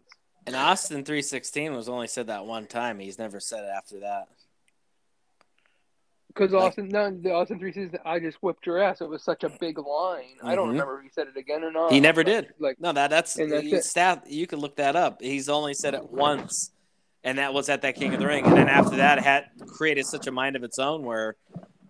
And Austin 316 was only said that one time. He's never said it after that. Because Like- Austin, no, the Austin three seasons, I just whipped your ass. It was such a big line. I don't Mhm. remember if he said it again or not. He never did. Like, No, that that's, And that's you, it. stat. You could look that up. He's only said it once, and that was at that King of the Ring. And then after that, it had created such a mind of its own where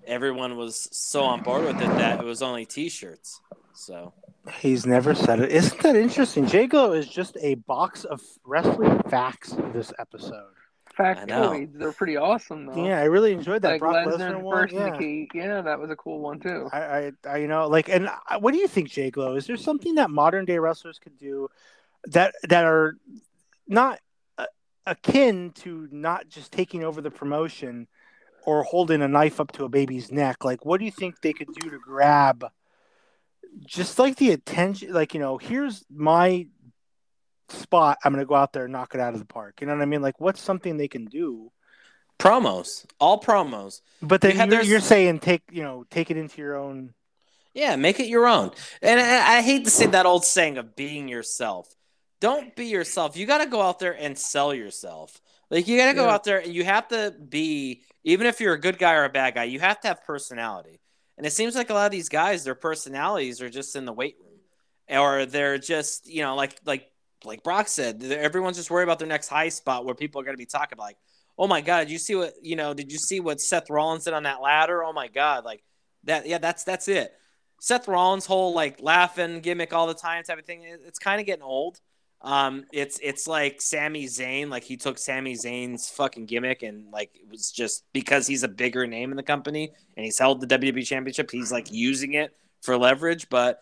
everyone was so on board with it that it was only T-shirts. So He's never said it. Isn't that interesting? Jago is just a box of wrestling facts this episode. Fact factoids, they're pretty awesome though. Yeah, I really enjoyed that like Brock Lesnar Lesnar and one. Yeah. Nikki. Yeah, that was a cool one too. I, I, I, you know, like, and I- what do you think, Jay Glow? Is there something that modern day wrestlers could do that that are not uh, akin to not just taking over the promotion or holding a knife up to a baby's neck? Like, what do you think they could do to grab just like the attention? Like, you know, here's my spot. I'm going to go out there and knock it out of the park. You know what I mean? Like, what's something they can do? promos, all promos. But then you you're, you're saying take, you know, take it into your own. Yeah, make it your own. And I, I hate to say that old saying of being yourself. Don't be yourself. You got to go out there and sell yourself. Like you got to go Yeah. out there and you have to be, even if you're a good guy or a bad guy, you have to have personality. And it seems like a lot of these guys, their personalities are just in the weight room, or they're just, you know, like like like Brock said, everyone's just worried about their next high spot where people are going to be talking about like, oh my god, did you see what you know? Did you see what Seth Rollins did on that ladder? Oh my god, like that. Yeah, that's that's it. Seth Rollins' whole like laughing gimmick all the time type of thing, it's kind of getting old. Um, it's it's like Sami Zayn, like he took Sami Zayn's fucking gimmick and like it was just because he's a bigger name in the company and he's held the WWE Championship, he's like using it for leverage. But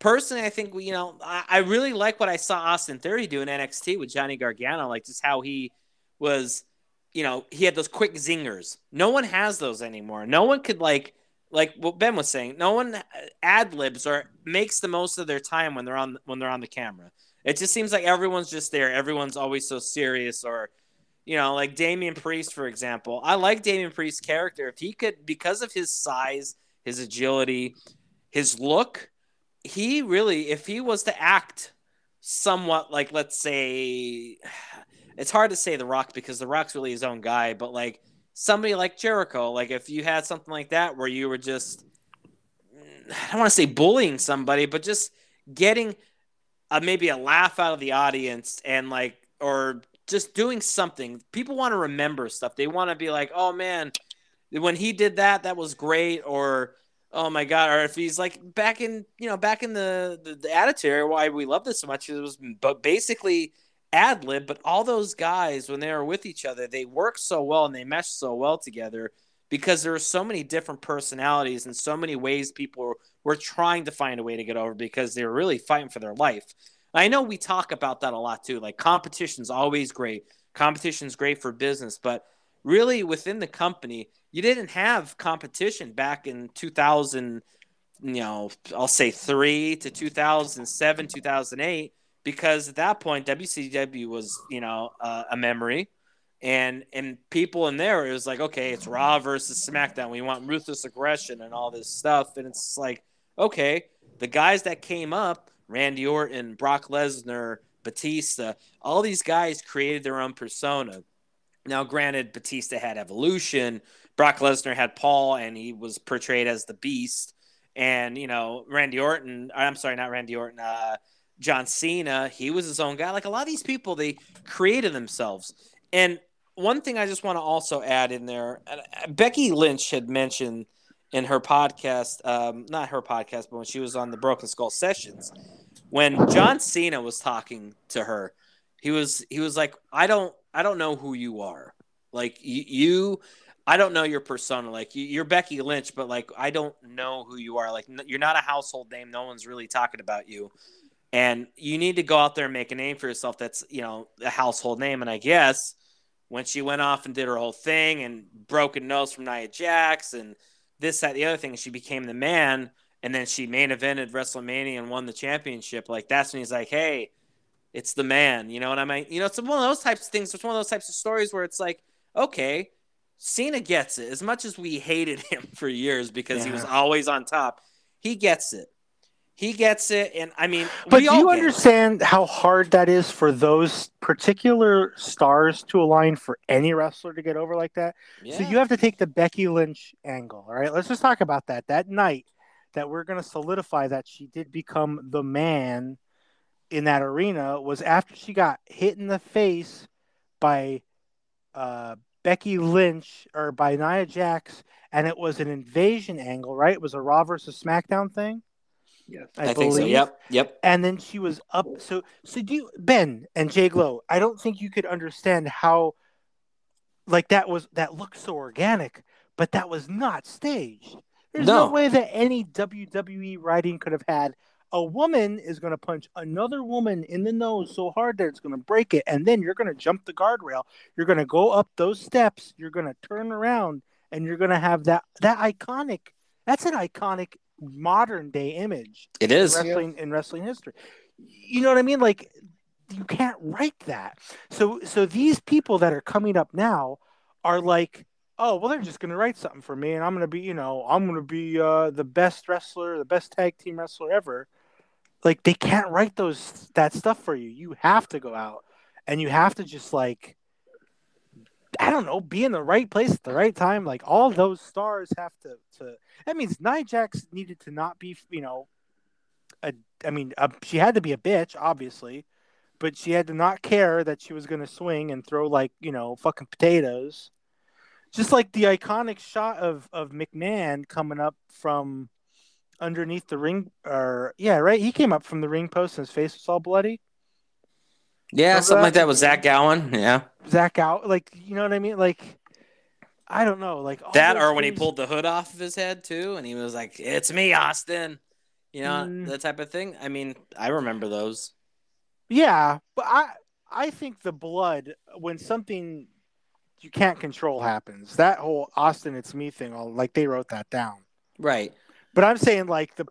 personally, I think we, you know, I, I really like what I saw Austin Theory do in NXT with Johnny Gargano, like just how he was, you know, he had those quick zingers. No one has those anymore. No one could like like what Ben was saying, no one uh, ad libs or makes the most of their time when they're on when they're on the camera. It just seems like everyone's just there. Everyone's always so serious, or you know, like Damian Priest, for example. I like Damian Priest's character. If he could, because of his size, his agility, his look, he really, if he was to act somewhat like, let's say, it's hard to say The Rock because The Rock's really his own guy, but like somebody like Jericho, like if you had something like that where you were just, I don't want to say bullying somebody, but just getting a, maybe a laugh out of the audience and like, or just doing something. People want to remember stuff. They want to be like, oh man, when he did that, that was great. Or, oh my God. Or if he's like back in, you know, back in the, the, the attitude, why we love this so much, it was but basically ad lib, but all those guys, when they were with each other, they work so well and they mesh so well together because there are so many different personalities and so many ways people were trying to find a way to get over because they were really fighting for their life. I know we talk about that a lot too. Like competition's always great. Competition's great for business, but really within the company, you didn't have competition back in 2000, you know, I'll say 3 to 2007, 2008 because at that point WCW was, you know, uh, a memory. And and people in there it was like okay it's raw versus smackdown. We want ruthless aggression and all this stuff. And it's like okay the guys that came up randy orton brock lesnar batista all these guys created their own persona. Now granted batista had evolution brock lesnar had paul and he was portrayed as the beast. And you know randy orton i'm sorry not randy orton uh, john cena he was his own guy. Like a lot of these people they created themselves. And one thing I just want to also add in there, uh, Becky Lynch had mentioned in her podcast, um, not her podcast, but when she was on the Broken Skull Sessions, when John Cena was talking to her, he was he was like, I don't I don't know who you are, like you I don't know your persona, like you, you're Becky Lynch, but like I don't know who you are, like you're not a household name, no one's really talking about you. And you need to go out there and make a name for yourself that's, you know, a household name. And I guess when she went off and did her whole thing and broken nose from Nia Jax and this, that, the other thing, she became the man. And then she main evented WrestleMania and won the championship. Like that's when he's like, hey, it's the man. You know what I mean? You know, it's one of those types of things. It's one of those types of stories where it's like, okay, Cena gets it. As much as we hated him for years because yeah. he was always on top, he gets it. He gets it, and I mean, but do you understand it. how hard that is for those particular stars to align for any wrestler to get over like that? Yeah. So you have to take the Becky Lynch angle. All right, let's just talk about that. That night that we're going to solidify that she did become the man in that arena was after she got hit in the face by uh, Becky Lynch or by Nia Jax, and it was an invasion angle, right? It was a Raw versus SmackDown thing. Yes, I, I think so. Yep, yep. And then she was up. So, so do you, Ben and Jay Glow? I don't think you could understand how, like that was that looked so organic, but that was not staged. There's no, no way that any WWE writing could have had a woman is going to punch another woman in the nose so hard that it's going to break it, and then you're going to jump the guardrail. You're going to go up those steps. You're going to turn around, and you're going to have that that iconic. That's an iconic modern day image. It is in wrestling in wrestling history. You know what I mean? Like you can't write that. So so these people that are coming up now are like, oh well, they're just gonna write something for me, and I'm gonna be, you know, I'm gonna be uh, the best wrestler, the best tag team wrestler ever. Like they can't write those that stuff for you. You have to go out and you have to just like I don't know, be in the right place at the right time. Like all those stars have to to. That means Nia Jax needed to not be, you know, a. I mean, a, she had to be a bitch, obviously, but she had to not care that she was going to swing and throw like you know fucking potatoes. Just like the iconic shot of of McMahon coming up from underneath the ring, or yeah, right. He came up from the ring post and his face was all bloody. Yeah, Remember something that? like that with Zach Gowen. Yeah. Zach out, like you know what I mean? Like I don't know, like that, or when he pulled the hood off of his head too, and he was like, "It's me, Austin," you know mm. that type of thing. I mean, I remember those. Yeah, but I I think the blood when something you can't control happens. That whole Austin, it's me thing, all like they wrote that down. Right. But I'm saying like the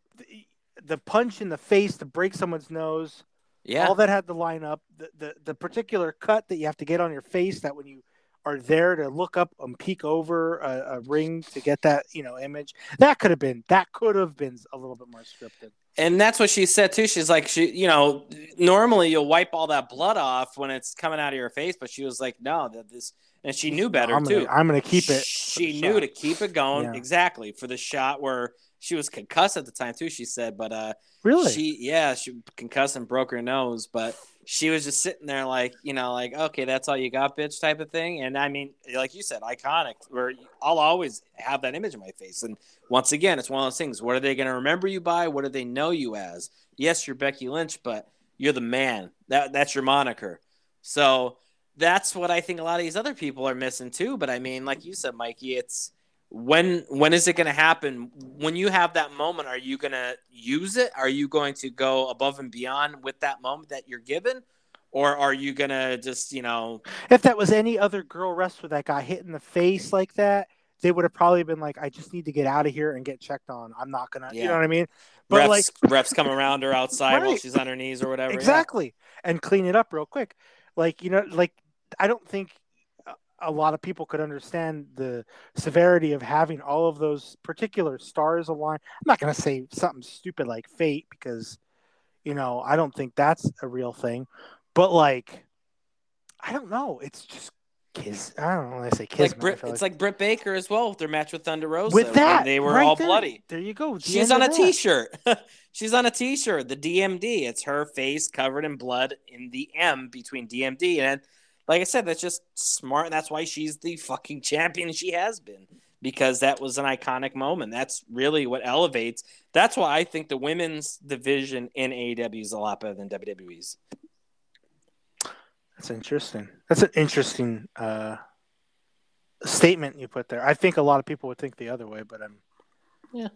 the punch in the face to break someone's nose, Yeah. all that had to line up. The, the the particular cut that you have to get on your face that when you are there to look up and peek over a, a ring to get that you know image that could have been that could have been a little bit more scripted. and that's what she said too. She's like, she, you know, normally you'll wipe all that blood off when it's coming out of your face, but she was like, no, that this, and she knew better I'm too. gonna, I'm gonna keep it. She knew shot. to keep it going Yeah. exactly for the shot where she was concussed at the time too. She said, but uh, Really? she, yeah, she concussed and broke her nose, but she was just sitting there like, you know, like, okay, that's all you got, bitch, type of thing. And I mean, like you said, iconic. Where I'll always have that image in my face. And once again, it's one of those things. What are they going to remember you by? What do they know you as? Yes, you're Becky Lynch, but you're the man. That that's your moniker. So that's what I think a lot of these other people are missing too. But I mean, like you said, Mikey, it's when when is it going to happen? When you have that moment, are you going to use it? Are you going to go above and beyond with that moment that you're given? Or are you gonna just, you know, if that was any other girl wrestler that got hit in the face like that, they would have probably been like, "I just need to get out of here and get checked on. I'm not gonna," you know what I mean? But refs, like refs come around her outside while she's on her knees or whatever? yeah. exactly, and clean it up real quick. Like you know, like I don't think a- lot of people could understand the severity of having all of those particular stars align. I'm not gonna say something stupid like fate because you know I don't think that's a real thing, but like I don't know. It's just kiss. I don't know. when I say kiss. Like it's like Britt Baker as well with their match with Thunder Rosa. with that they were right all there, bloody. There you go. the She's on a t-shirt. She's on a t-shirt. The DMD. It's her face covered in blood in the M between DMD and like I said, that's just smart. And that's why she's the fucking champion she has been because that was an iconic moment. That's really what elevates. That's why I think the women's division in AEW is a lot better than WWE's. That's interesting. That's an interesting uh, statement you put there. I think a lot of people would think the other way, but I'm. Yeah.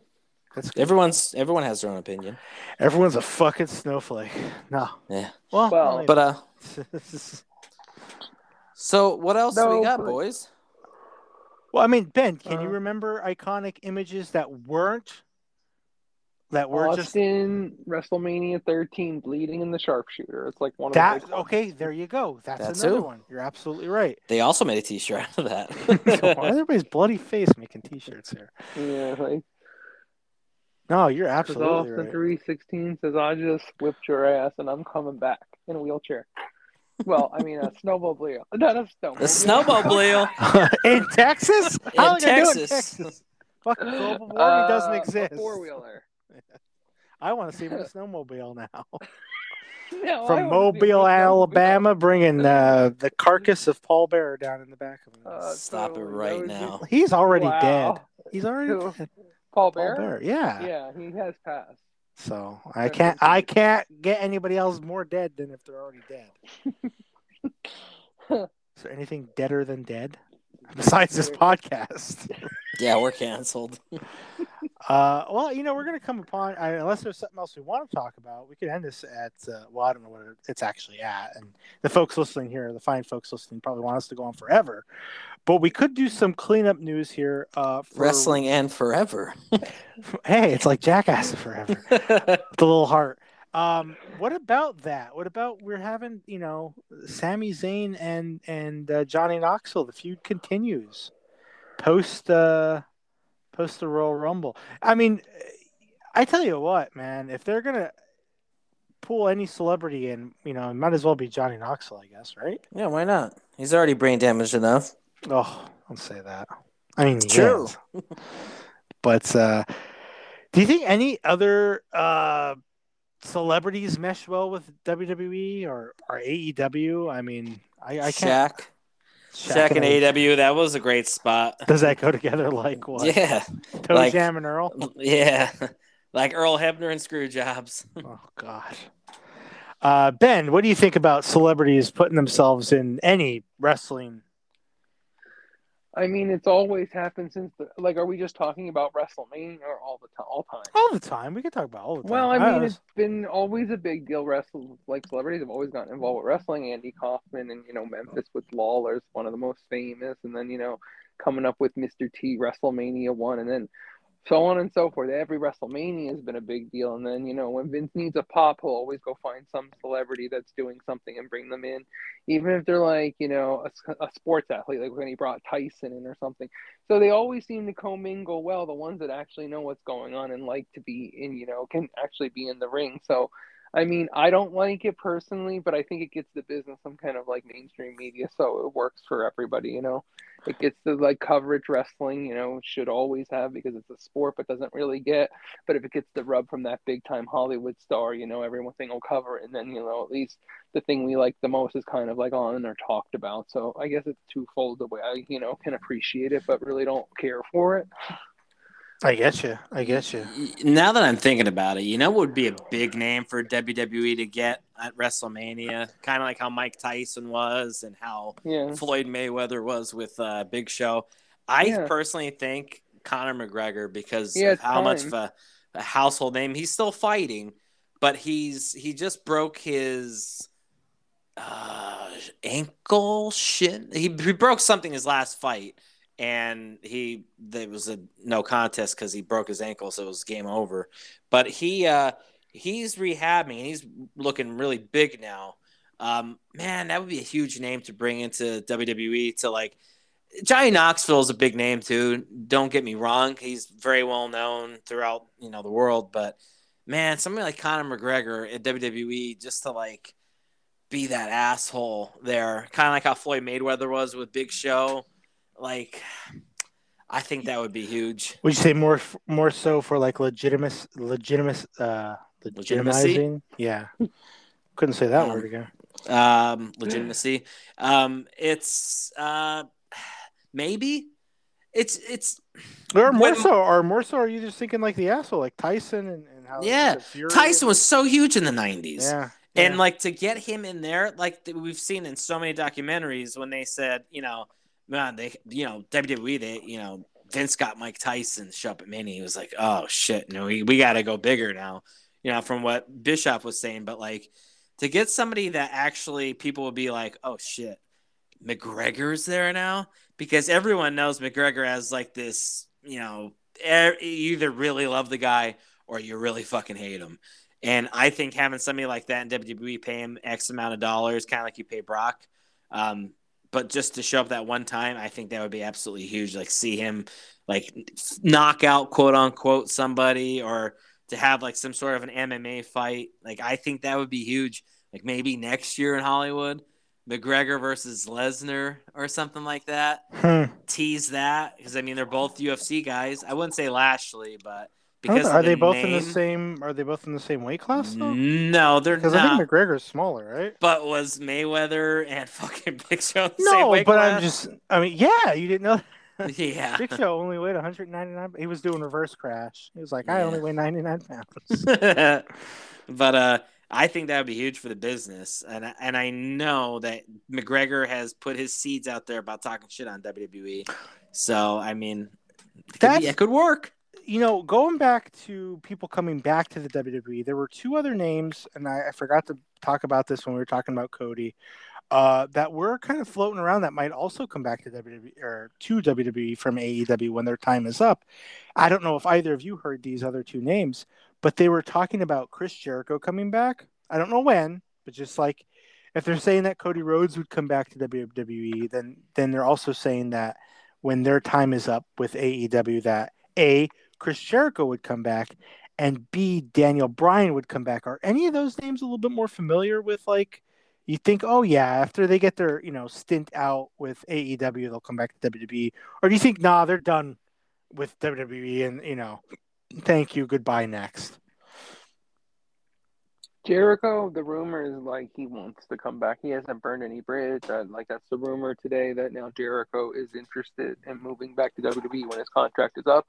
That's good. Everyone's everyone has their own opinion. Everyone's a fucking snowflake. No. Yeah. Well, Well, But uh this is- so what else No, we got, but- boys? well, I mean, Ben, can you Uh, remember iconic images that weren't that were just Austin WrestleMania 13 bleeding in the sharpshooter. It's like one of that? the ones. Okay, there you go. That's, That's another who. one. You're absolutely right. They also made a t-shirt out of Why that. everybody's bloody face making t-shirts here? Yeah, like No, you're because absolutely Austin right. 316 says, "I just whipped your ass and I'm coming back in a wheelchair." Well, I mean a snowmobile, not a snowmobile. the snowmobile. in Texas? In they gonna do it in Texas. Texas? Fuck, global warming doesn't Uh, exist. Four wheeler. I want to see him a snowmobile now. No, From wanna see a Mobile. Alabama, bringing uh, the carcass of Paul Bearer down in the back of him. Uh, Stop it right would be- now. He's already Wow. dead. He's already Who? dead. Paul Paul Bear. Bearer, yeah. Yeah, he has passed. So I can't, I can't get anybody else more dead than if they're already dead. Is there anything deader than dead besides this podcast? Yeah, we're canceled. Uh, well, you know, we're going to come upon, I, unless there's something else we want to talk about, we could end this at, uh, well, I don't know what it's actually at. And the folks listening here, the fine folks listening, probably want us to go on forever. But we could do some cleanup news here. Uh, for, Wrestling and forever. Hey, it's like Jackass forever. the little heart. Um, what about that? What about we're having, you know, Sami Zayn and and uh, Johnny Knoxville? The feud continues post uh post the Royal Rumble. I mean, I tell you what, man, if they're gonna pull any celebrity in, you know, it might as well be Johnny Knoxville, I guess, right? yeah, why not? He's already brain damaged enough. Oh, don't say that. I mean, he True. but uh, do you think any other uh, celebrities mesh well with WWE or, or AEW? I mean, I, I can't. Shaq. Shaq and AEW, that was a great spot. Does that go together like what? Yeah. Toe like- Jam and Earl? Yeah. Like Earl Hebner and Screwjobs. Oh, God. Uh, ben, what do you think about celebrities putting themselves in any wrestling? I mean, it's always happened since the like. Are we just talking about WrestleMania or all the time? All time. All the time. We could talk about all the time. Well, I mean, was- it's been always a big deal. Wrestle like celebrities have always gotten involved with wrestling. Andy Kaufman and you know Memphis with Lawler is one of the most famous, and then you know coming up with Mr. T WrestleMania one, and then so on and so forth. Every WrestleMania has been a big deal. And then, you know, when Vince needs a pop, he'll always go find some celebrity that's doing something and bring them in, even if they're like, you know, a, a sports athlete, like when he brought Tyson in or something. So they always seem to commingle well, the ones that actually know what's going on and like to be in, you know, can actually be in the ring. So, I mean, I don't like it personally, but I think it gets the business some kind of like mainstream media, so it works for everybody, you know. It gets the like coverage wrestling, you know, should always have because it's a sport but doesn't really get. But if it gets the rub from that big time Hollywood star, you know, everything will oh, cover it. And then, you know, at least the thing we like the most is kind of like on or talked about. So I guess it's twofold the way I, you know, can appreciate it but really don't care for it. I get you. I get you. Now that I'm thinking about it, you know what would be a big name for WWE to get at WrestleMania? Kind of like how Mike Tyson was and how yeah. Floyd Mayweather was with uh, Big Show. I Yeah. personally think Conor McGregor because Yeah, of it's how much of a, a household name he's still fighting, but he's he just broke his uh, ankle shin. He, he broke something his last fight, and he there was a no contest because he broke his ankle, so it was game over. But he uh, he's rehabbing and he's looking really big now. Um, man, that would be a huge name to bring into WWE to like. Johnny Knoxville is a big name too. Don't get me wrong; he's very well known throughout you know the world. But man, somebody like Conor McGregor at WWE just to like be that asshole there, kind of like how Floyd Mayweather was with Big Show. Like, I think that would be huge. Would you say more more so for like legitimate legitimate uh Legitimacy? legitimizing? Yeah. Couldn't say that Um, word again. Um, legitimacy. Um, it's uh, maybe it's it's Or more when- so, or more so, are you just thinking like the asshole, like Tyson and, and how Yeah, Tyson was so huge in the nineties. Yeah. And yeah. like to get him in there, like we've seen in so many documentaries when they said, you know, man, they, you know, WWE, they, you know, Vince got Mike Tyson show up at Mania. He was like, oh shit, no, we, we got to go bigger now, you know, from what Bischoff was saying. But like to get somebody that actually people would be like, oh shit, McGregor's there now because everyone knows McGregor has like this, you know, you either really love the guy or you really fucking hate him. And I think having somebody like that in WWE pay him X amount of dollars, kind of like you pay Brock, um, but just to show up that one time, I think that would be absolutely huge. Like see him like knock out quote unquote somebody, or to have like some sort of an MMA fight. Like I think that would be huge. Like maybe next year in Hollywood, McGregor versus Lesnar or something like that. Hmm. Tease that because I mean they're both UFC guys. I wouldn't say Lashley, but because know, are the they both in the same? Are they both in the same weight class though? No, they're Because I not. think McGregor's smaller, right? but was Mayweather and fucking Big Show the same No, weight but I'm just. I mean, yeah, you didn't know. yeah. Big Show only weighed 199. He was doing reverse crash. He was like, I Yeah. only weigh 99 pounds. but uh, I think that would be huge for the business, and I- and I know that McGregor has put his seeds out there about talking shit on WWE. So I mean, it could, be, it could work. You know, going back to people coming back to the WWE, there were two other names, and I, I forgot to talk about this when we were talking about Cody, uh, that were kind of floating around that might also come back to WWE or to WWE from AEW when their time is up. I don't know if either of you heard these other two names, but they were talking about Chris Jericho coming back. I don't know when, but just like if they're saying that Cody Rhodes would come back to WWE, then then they're also saying that when their time is up with AEW, that a Chris Jericho would come back, and B Daniel Bryan would come back. Are any of those names a little bit more familiar with like? You think, oh yeah, after they get their you know stint out with AEW, they'll come back to WWE, or do you think, nah, they're done with WWE, and you know, thank you, goodbye, next. Jericho, the rumor is like he wants to come back. He hasn't burned any bridge. Uh, like that's the rumor today that now Jericho is interested in moving back to WWE when his contract is up.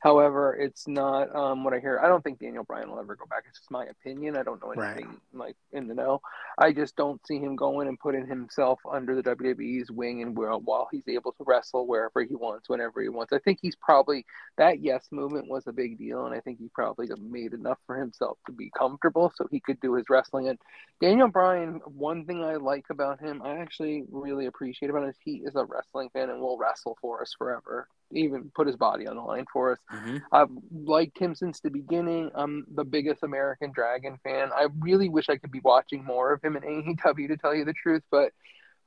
However, it's not um, what I hear. I don't think Daniel Bryan will ever go back. It's just my opinion. I don't know Right. anything like in the know. I just don't see him going and putting himself under the WWE's wing and while while he's able to wrestle wherever he wants, whenever he wants. I think he's probably that yes movement was a big deal, and I think he probably made enough for himself to be comfortable so he could do his wrestling. And Daniel Bryan, one thing I like about him, I actually really appreciate about him is he is a wrestling fan and will wrestle for us forever. Even put his body on the line for us. Mm-hmm. I've liked him since the beginning. I'm the biggest American Dragon fan. I really wish I could be watching more of him in AEW to tell you the truth, but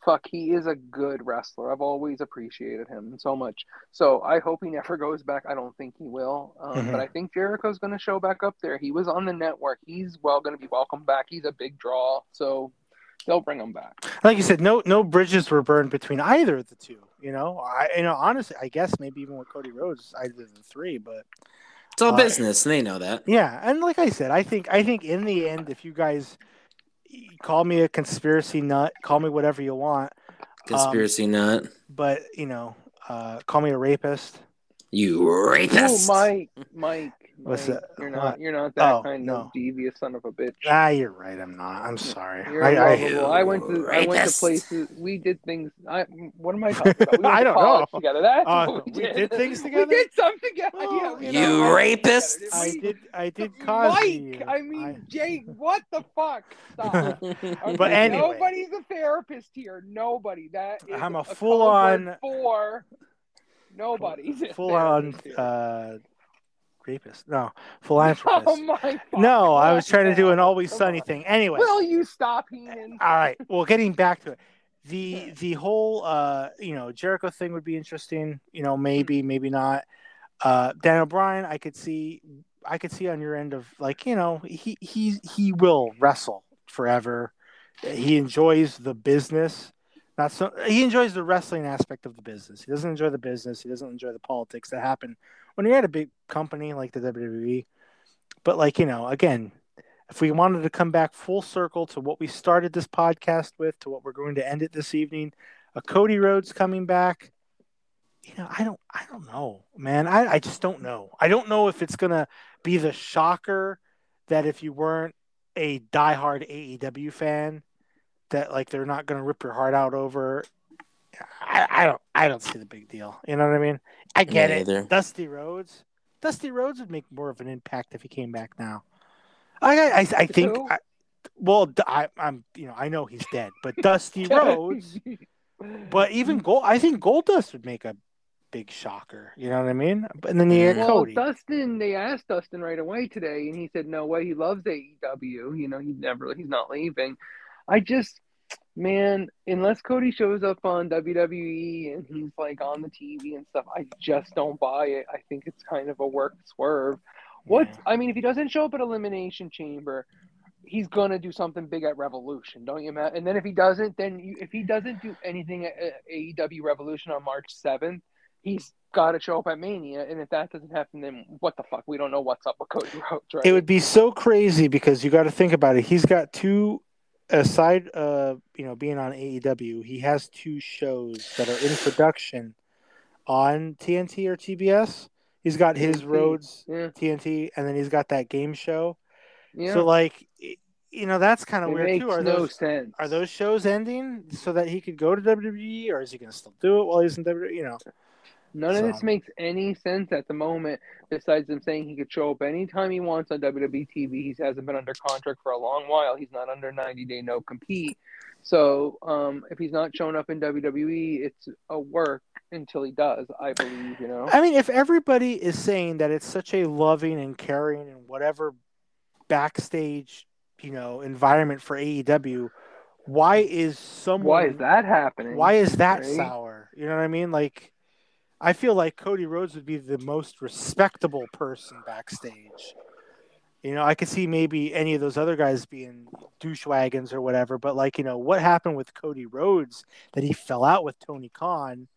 fuck, he is a good wrestler. I've always appreciated him so much. So I hope he never goes back. I don't think he will, um, Mhm. but I think Jericho's going to show back up there. He was on the network. He's well going to be welcome back. He's a big draw, so they'll bring them back. like you said, no no bridges were burned between either of the two. You know, I you know honestly, I guess maybe even with Cody Rhodes, either of the three, but It's all Uh, business, and they know that. yeah, and like I said, I think I think in the end, if you guys call me a conspiracy nut, call me whatever you want, Conspiracy nut. but you know, uh, call me a rapist. You rapist. Oh, Mike, Mike, What's that? You're What? not. You're not that Oh, kind no. of devious son of a bitch. Ah, you're right. I'm not. I'm sorry. You're I, I, lovable. I went to I went to places. We did things. I what am I talking about? We I don't know. Together. That's Uh, what we we did. did things together? We did something together. Oh, yeah, You did something rapist. together, I didn't we? did. I did cause Mike, you. I mean Jake. What the fuck? Stop. Okay, But anyway. nobody's a therapist here. Nobody. That is I'm a a full-on- word for nobody's full on here. uh, rapist. No, philanthropist. Oh my. no, I was trying to do an always Come sunny on. thing. Anyway, Will you stop, Heenan? all right. Well, getting back to it, the the whole uh, you know Jericho thing would be interesting. You know, maybe maybe not. Uh, Daniel Bryan, I could see, I could see on your end of like you know he he he will wrestle forever. He enjoys the business. Not so he enjoys the wrestling aspect of the business. He doesn't enjoy the business. He doesn't enjoy the politics that happen when you're at a big company like the WWE. But like you know, again, if we wanted to come back full circle to what we started this podcast with, to what we're going to end it this evening, a Cody Rhodes coming back. You know, I don't, I don't know, man. I, I just don't know. I don't know if it's gonna be the shocker that if you weren't a diehard AEW fan, that like they're not gonna rip your heart out over. I, I don't, I don't see the big deal. You know what I mean? I get Me it. either. Dusty Rhodes, Dusty Rhodes would make more of an impact if he came back now. I, I, I, I think. Who? I, well, d- I, am you know, I know he's dead, but Dusty Rhodes. But even Gold, I think Goldust would make a big shocker. You know what I mean? And then you mm-hmm. get well, Cody. Dustin, they asked Dustin right away today, and he said, "No way, he loves AEW. You know, he's never, he's not leaving." I just, man, unless Cody shows up on WWE and he's like on the TV and stuff, I just don't buy it. I think it's kind of a work swerve. What's, I mean, if he doesn't show up at Elimination Chamber, he's gonna do something big at Revolution, don't you, Matt? And then if he doesn't, then you, if he doesn't do anything at at AEW Revolution on March seventh, he's got to show up at Mania. And if that doesn't happen, then what the fuck? We don't know what's up with Cody Rhodes, right? It would be so crazy because you got to think about it. He's got two, aside, uh, you know, being on AEW, he has two shows that are in production on TNT or TBS. He's got his. Rhodes yeah, TNT, and then he's got that game show. yeah. So like, you know, that's kind of it weird too. Are no those sense. are those shows ending so that he could go to WWE, or is he going to still do it while he's in WWE? You know, None of this makes any sense at the moment, besides him saying he could show up anytime he wants on WWE TV. He hasn't been under contract for a long while. He's not under 90 day no compete. So um, if he's not showing up in WWE, it's a work until he does, I believe, you know? I mean, if everybody is saying that it's such a loving and caring and whatever backstage, you know, environment for AEW, why is someone Why is that happening? Why is that right? sour? You know what I mean? Like, I feel like Cody Rhodes would be the most respectable person backstage. You know, I could see maybe any of those other guys being douche wagons or whatever, but like, you know, what happened with Cody Rhodes that he fell out with Tony Khan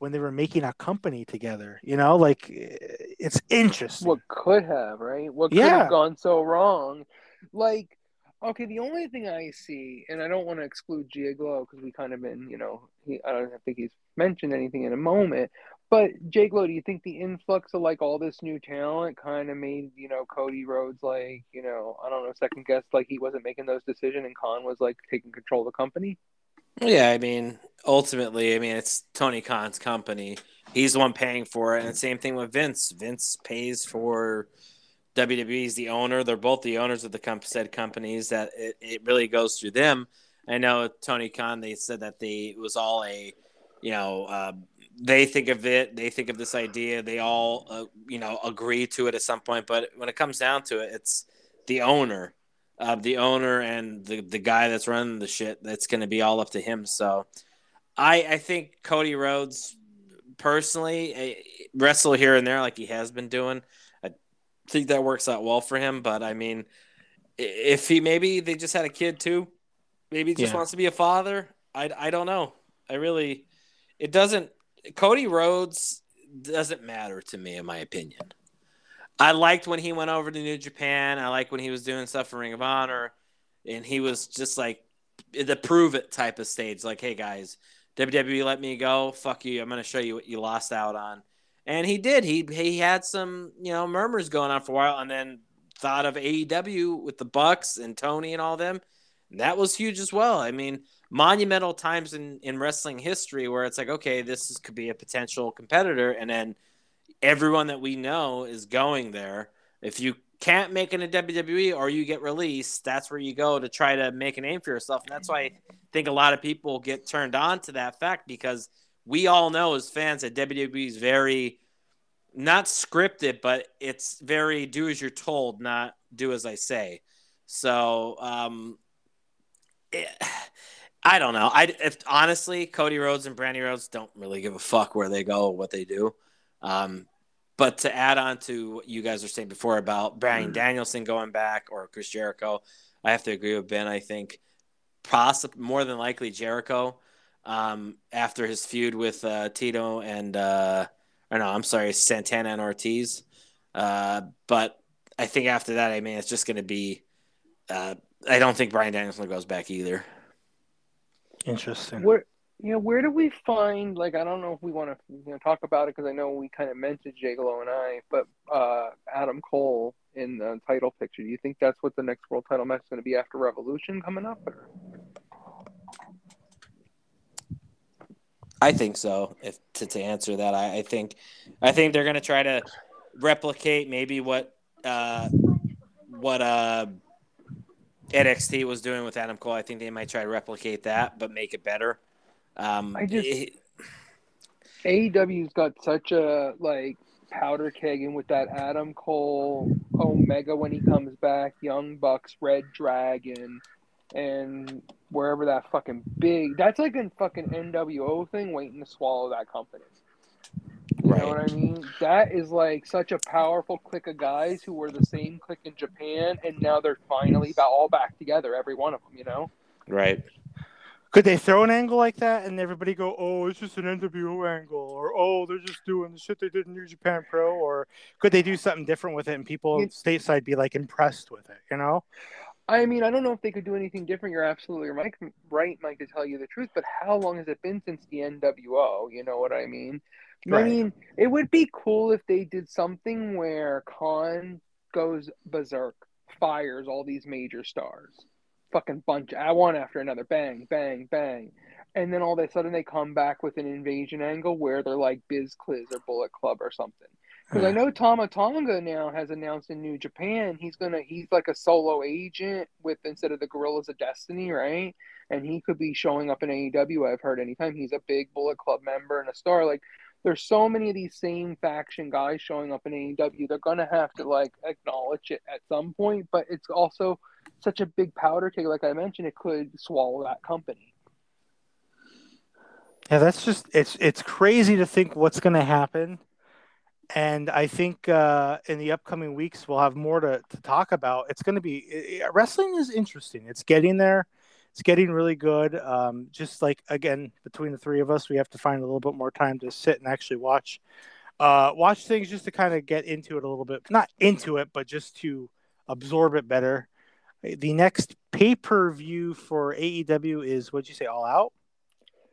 when they were making a company together? You know, like it's interesting. what could have, right? What could Yeah. have gone so wrong? Like, okay, the only thing I see, and I don't want to exclude Giaglo because we kind of been, you know, he, I don't think he's mentioned anything in a moment. But Giaglo, do you think the influx of like all this new talent kind of made, you know, Cody Rhodes like, you know, I don't know, second guess like he wasn't making those decisions and Khan was like taking control of the company? Yeah, I mean, ultimately, I mean, it's Tony Khan's company. He's the one paying for it, and the same thing with Vince. Vince pays for WWE. WWE's the owner. They're both the owners of the comp- said companies. That it, it really goes through them. I know Tony Khan. They said that they it was all a, you know, uh, they think of it, they think of this idea, they all, uh, you know, agree to it at some point. But when it comes down to it, it's the owner, uh, the owner, and the the guy that's running the shit. That's going to be all up to him. So, I I think Cody Rhodes, personally, eh, wrestle here and there like he has been doing. I think that works out well for him. But I mean, if he maybe they just had a kid too, maybe he just yeah. wants to be a father. I I don't know. I really, it doesn't Cody Rhodes doesn't matter to me, in my opinion. I liked when he went over to New Japan. I like when he was doing stuff for Ring of Honor, and he was just like the prove it type of stage. Like, hey guys, WWE let me go. Fuck you. I'm gonna show you what you lost out on. And he did. He he had some you know murmurs going on for a while, and then thought of AEW with the Bucks and Tony and all them. And that was huge as well. I mean, monumental times in, in wrestling history where it's like, okay, this is, could be a potential competitor. And then everyone that we know is going there. If you can't make it in WWE or you get released, that's where you go to try to make a name for yourself. And that's why I think a lot of people get turned on to that fact because we all know as fans that WWE is very not scripted, but it's very do as you're told, not do as I say. So, um, I don't know. I if honestly, Cody Rhodes and Brandi Rhodes don't really give a fuck where they go, what they do. Um, but to add on to what you guys were saying before about Brian mm. Danielson going back or Chris Jericho, I have to agree with Ben. I think possibly more than likely Jericho um, after his feud with uh, Tito and uh, or no, I'm sorry, Santana and Ortiz. Uh, but I think after that, I mean, it's just going to be. Uh, I don't think Brian Danielson goes back either. Interesting. Where you know where do we find like I don't know if we want to you know talk about it because I know we kind of mentioned Jagalo and I, but uh, Adam Cole in the title picture. Do you think that's what the next world title match is going to be after Revolution coming up? Or? I think so. If to, to answer that, I, I think I think they're going to try to replicate maybe what uh, what uh, NXT was doing with Adam Cole. I think they might try to replicate that, but make it better. Um, I just it, AEW's got such a like powder keg, and with that Adam Cole, Omega when he comes back, Young Bucks, Red Dragon, and wherever that fucking big that's like a fucking NWO thing waiting to swallow that company. You right. know what I mean? That is like such a powerful clique of guys who were the same clique in Japan, and now they're finally about all back together, every one of them. You know? Right. Could they throw an angle like that and everybody go, "Oh, it's just an NWO angle," or "Oh, they're just doing the shit they did in New Japan Pro," or could they do something different with it and people stateside be like impressed with it? You know? I mean, I don't know if they could do anything different. You're absolutely right, Mike, Mike, to tell you the truth. But how long has it been since the NWO? You know what I mean? Right. I mean, it would be cool if they did something where Khan goes berserk, fires all these major stars, fucking bunch, I one after another, bang, bang, bang, and then all of a sudden they come back with an invasion angle where they're like Biz Cliz or Bullet Club or something. Because I hmm. know Tama Tonga now has announced in New Japan he's gonna he's like a solo agent with instead of the Guerrillas of Destiny, right? And he could be showing up in AEW. I've heard anytime he's a big Bullet Club member and a star. Like there's so many of these same faction guys showing up in AEW. They're gonna have to like acknowledge it at some point, but it's also such a big powder keg. Like I mentioned, it could swallow that company. Yeah, that's just it's it's crazy to think what's gonna happen. And I think uh, in the upcoming weeks we'll have more to, to talk about. It's going to be it, wrestling is interesting. It's getting there it's getting really good. Um, just like again, between the three of us, we have to find a little bit more time to sit and actually watch uh, watch things just to kind of get into it a little bit. Not into it, but just to absorb it better. The next pay per view for AEW is what'd you say, All Out?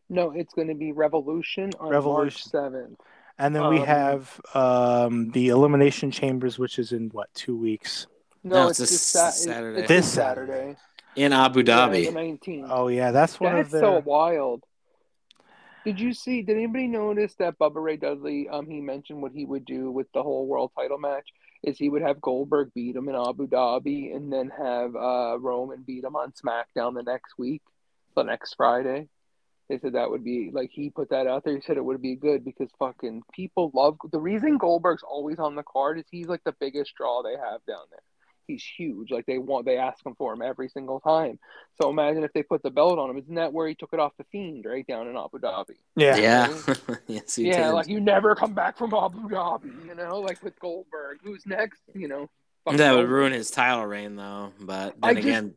No, it's going to be Revolution on Revolution. March 7th. And then um, we have um, the Elimination Chambers, which is in what, two weeks? No, no it's, it's, this Saturday. It's this Saturday. Saturday in Abu Dhabi. Yeah, 19. Oh yeah, that's one that's of the. so wild. Did you see? Did anybody notice that Bubba Ray Dudley? Um, he mentioned what he would do with the whole world title match is he would have Goldberg beat him in Abu Dhabi and then have uh Roman beat him on SmackDown the next week, the next Friday. they said that would be like he put that out there. He said it would be good because fucking people love the reason Goldberg's always on the card is he's like the biggest draw they have down there. He's huge. Like they want they ask him for him every single time. So imagine if they put the belt on him. Isn't that where he took it off the Fiend right down in Abu Dhabi? Yeah. Yeah. yes, yeah, did. like you never come back from Abu Dhabi. You know, like with Goldberg. Who's next? You know. fuck that would ruin his title reign, though. But I then just- again,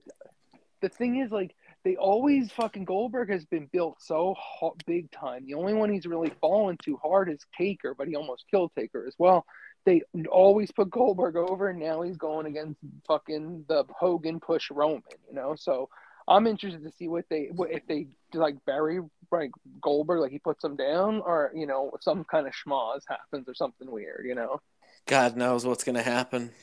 the thing is like they always fucking Goldberg has been built so hot, big time. The only one he's really fallen too hard is Taker, but he almost killed Taker as well. They always put Goldberg over, and now he's going against fucking the Hogan push Roman, you know. So I'm interested to see what they what, if they like bury like Goldberg, like he puts him down, or you know some kind of schmoz happens or something weird, you know. God knows what's going to happen.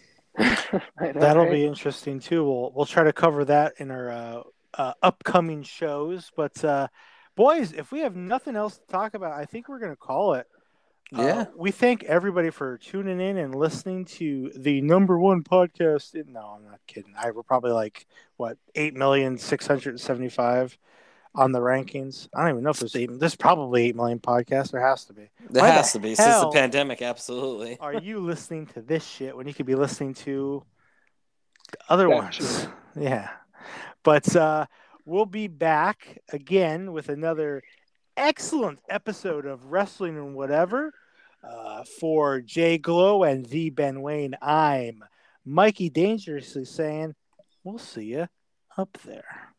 Know, That'll right? be interesting too. We'll we'll try to cover that in our uh, uh, upcoming shows. But uh, boys, if we have nothing else to talk about, I think we're gonna call it. Uh, Yeah. we thank everybody for tuning in and listening to the number one podcast. In, no, I'm not kidding. I we're probably like what eight million six hundred seventy five on the rankings. I don't even know if there's eight. There's probably eight million podcasts. There has to be. There Why the has to be since the pandemic. Absolutely. Are you listening to this shit when you could be listening to other That ones? shit. Yeah. But uh, we'll be back again with another excellent episode of Wrestling and Whatever. Uh, for Jay Glow and the Ben Wayne, I'm Mikey Dangerously saying, we'll see you up there.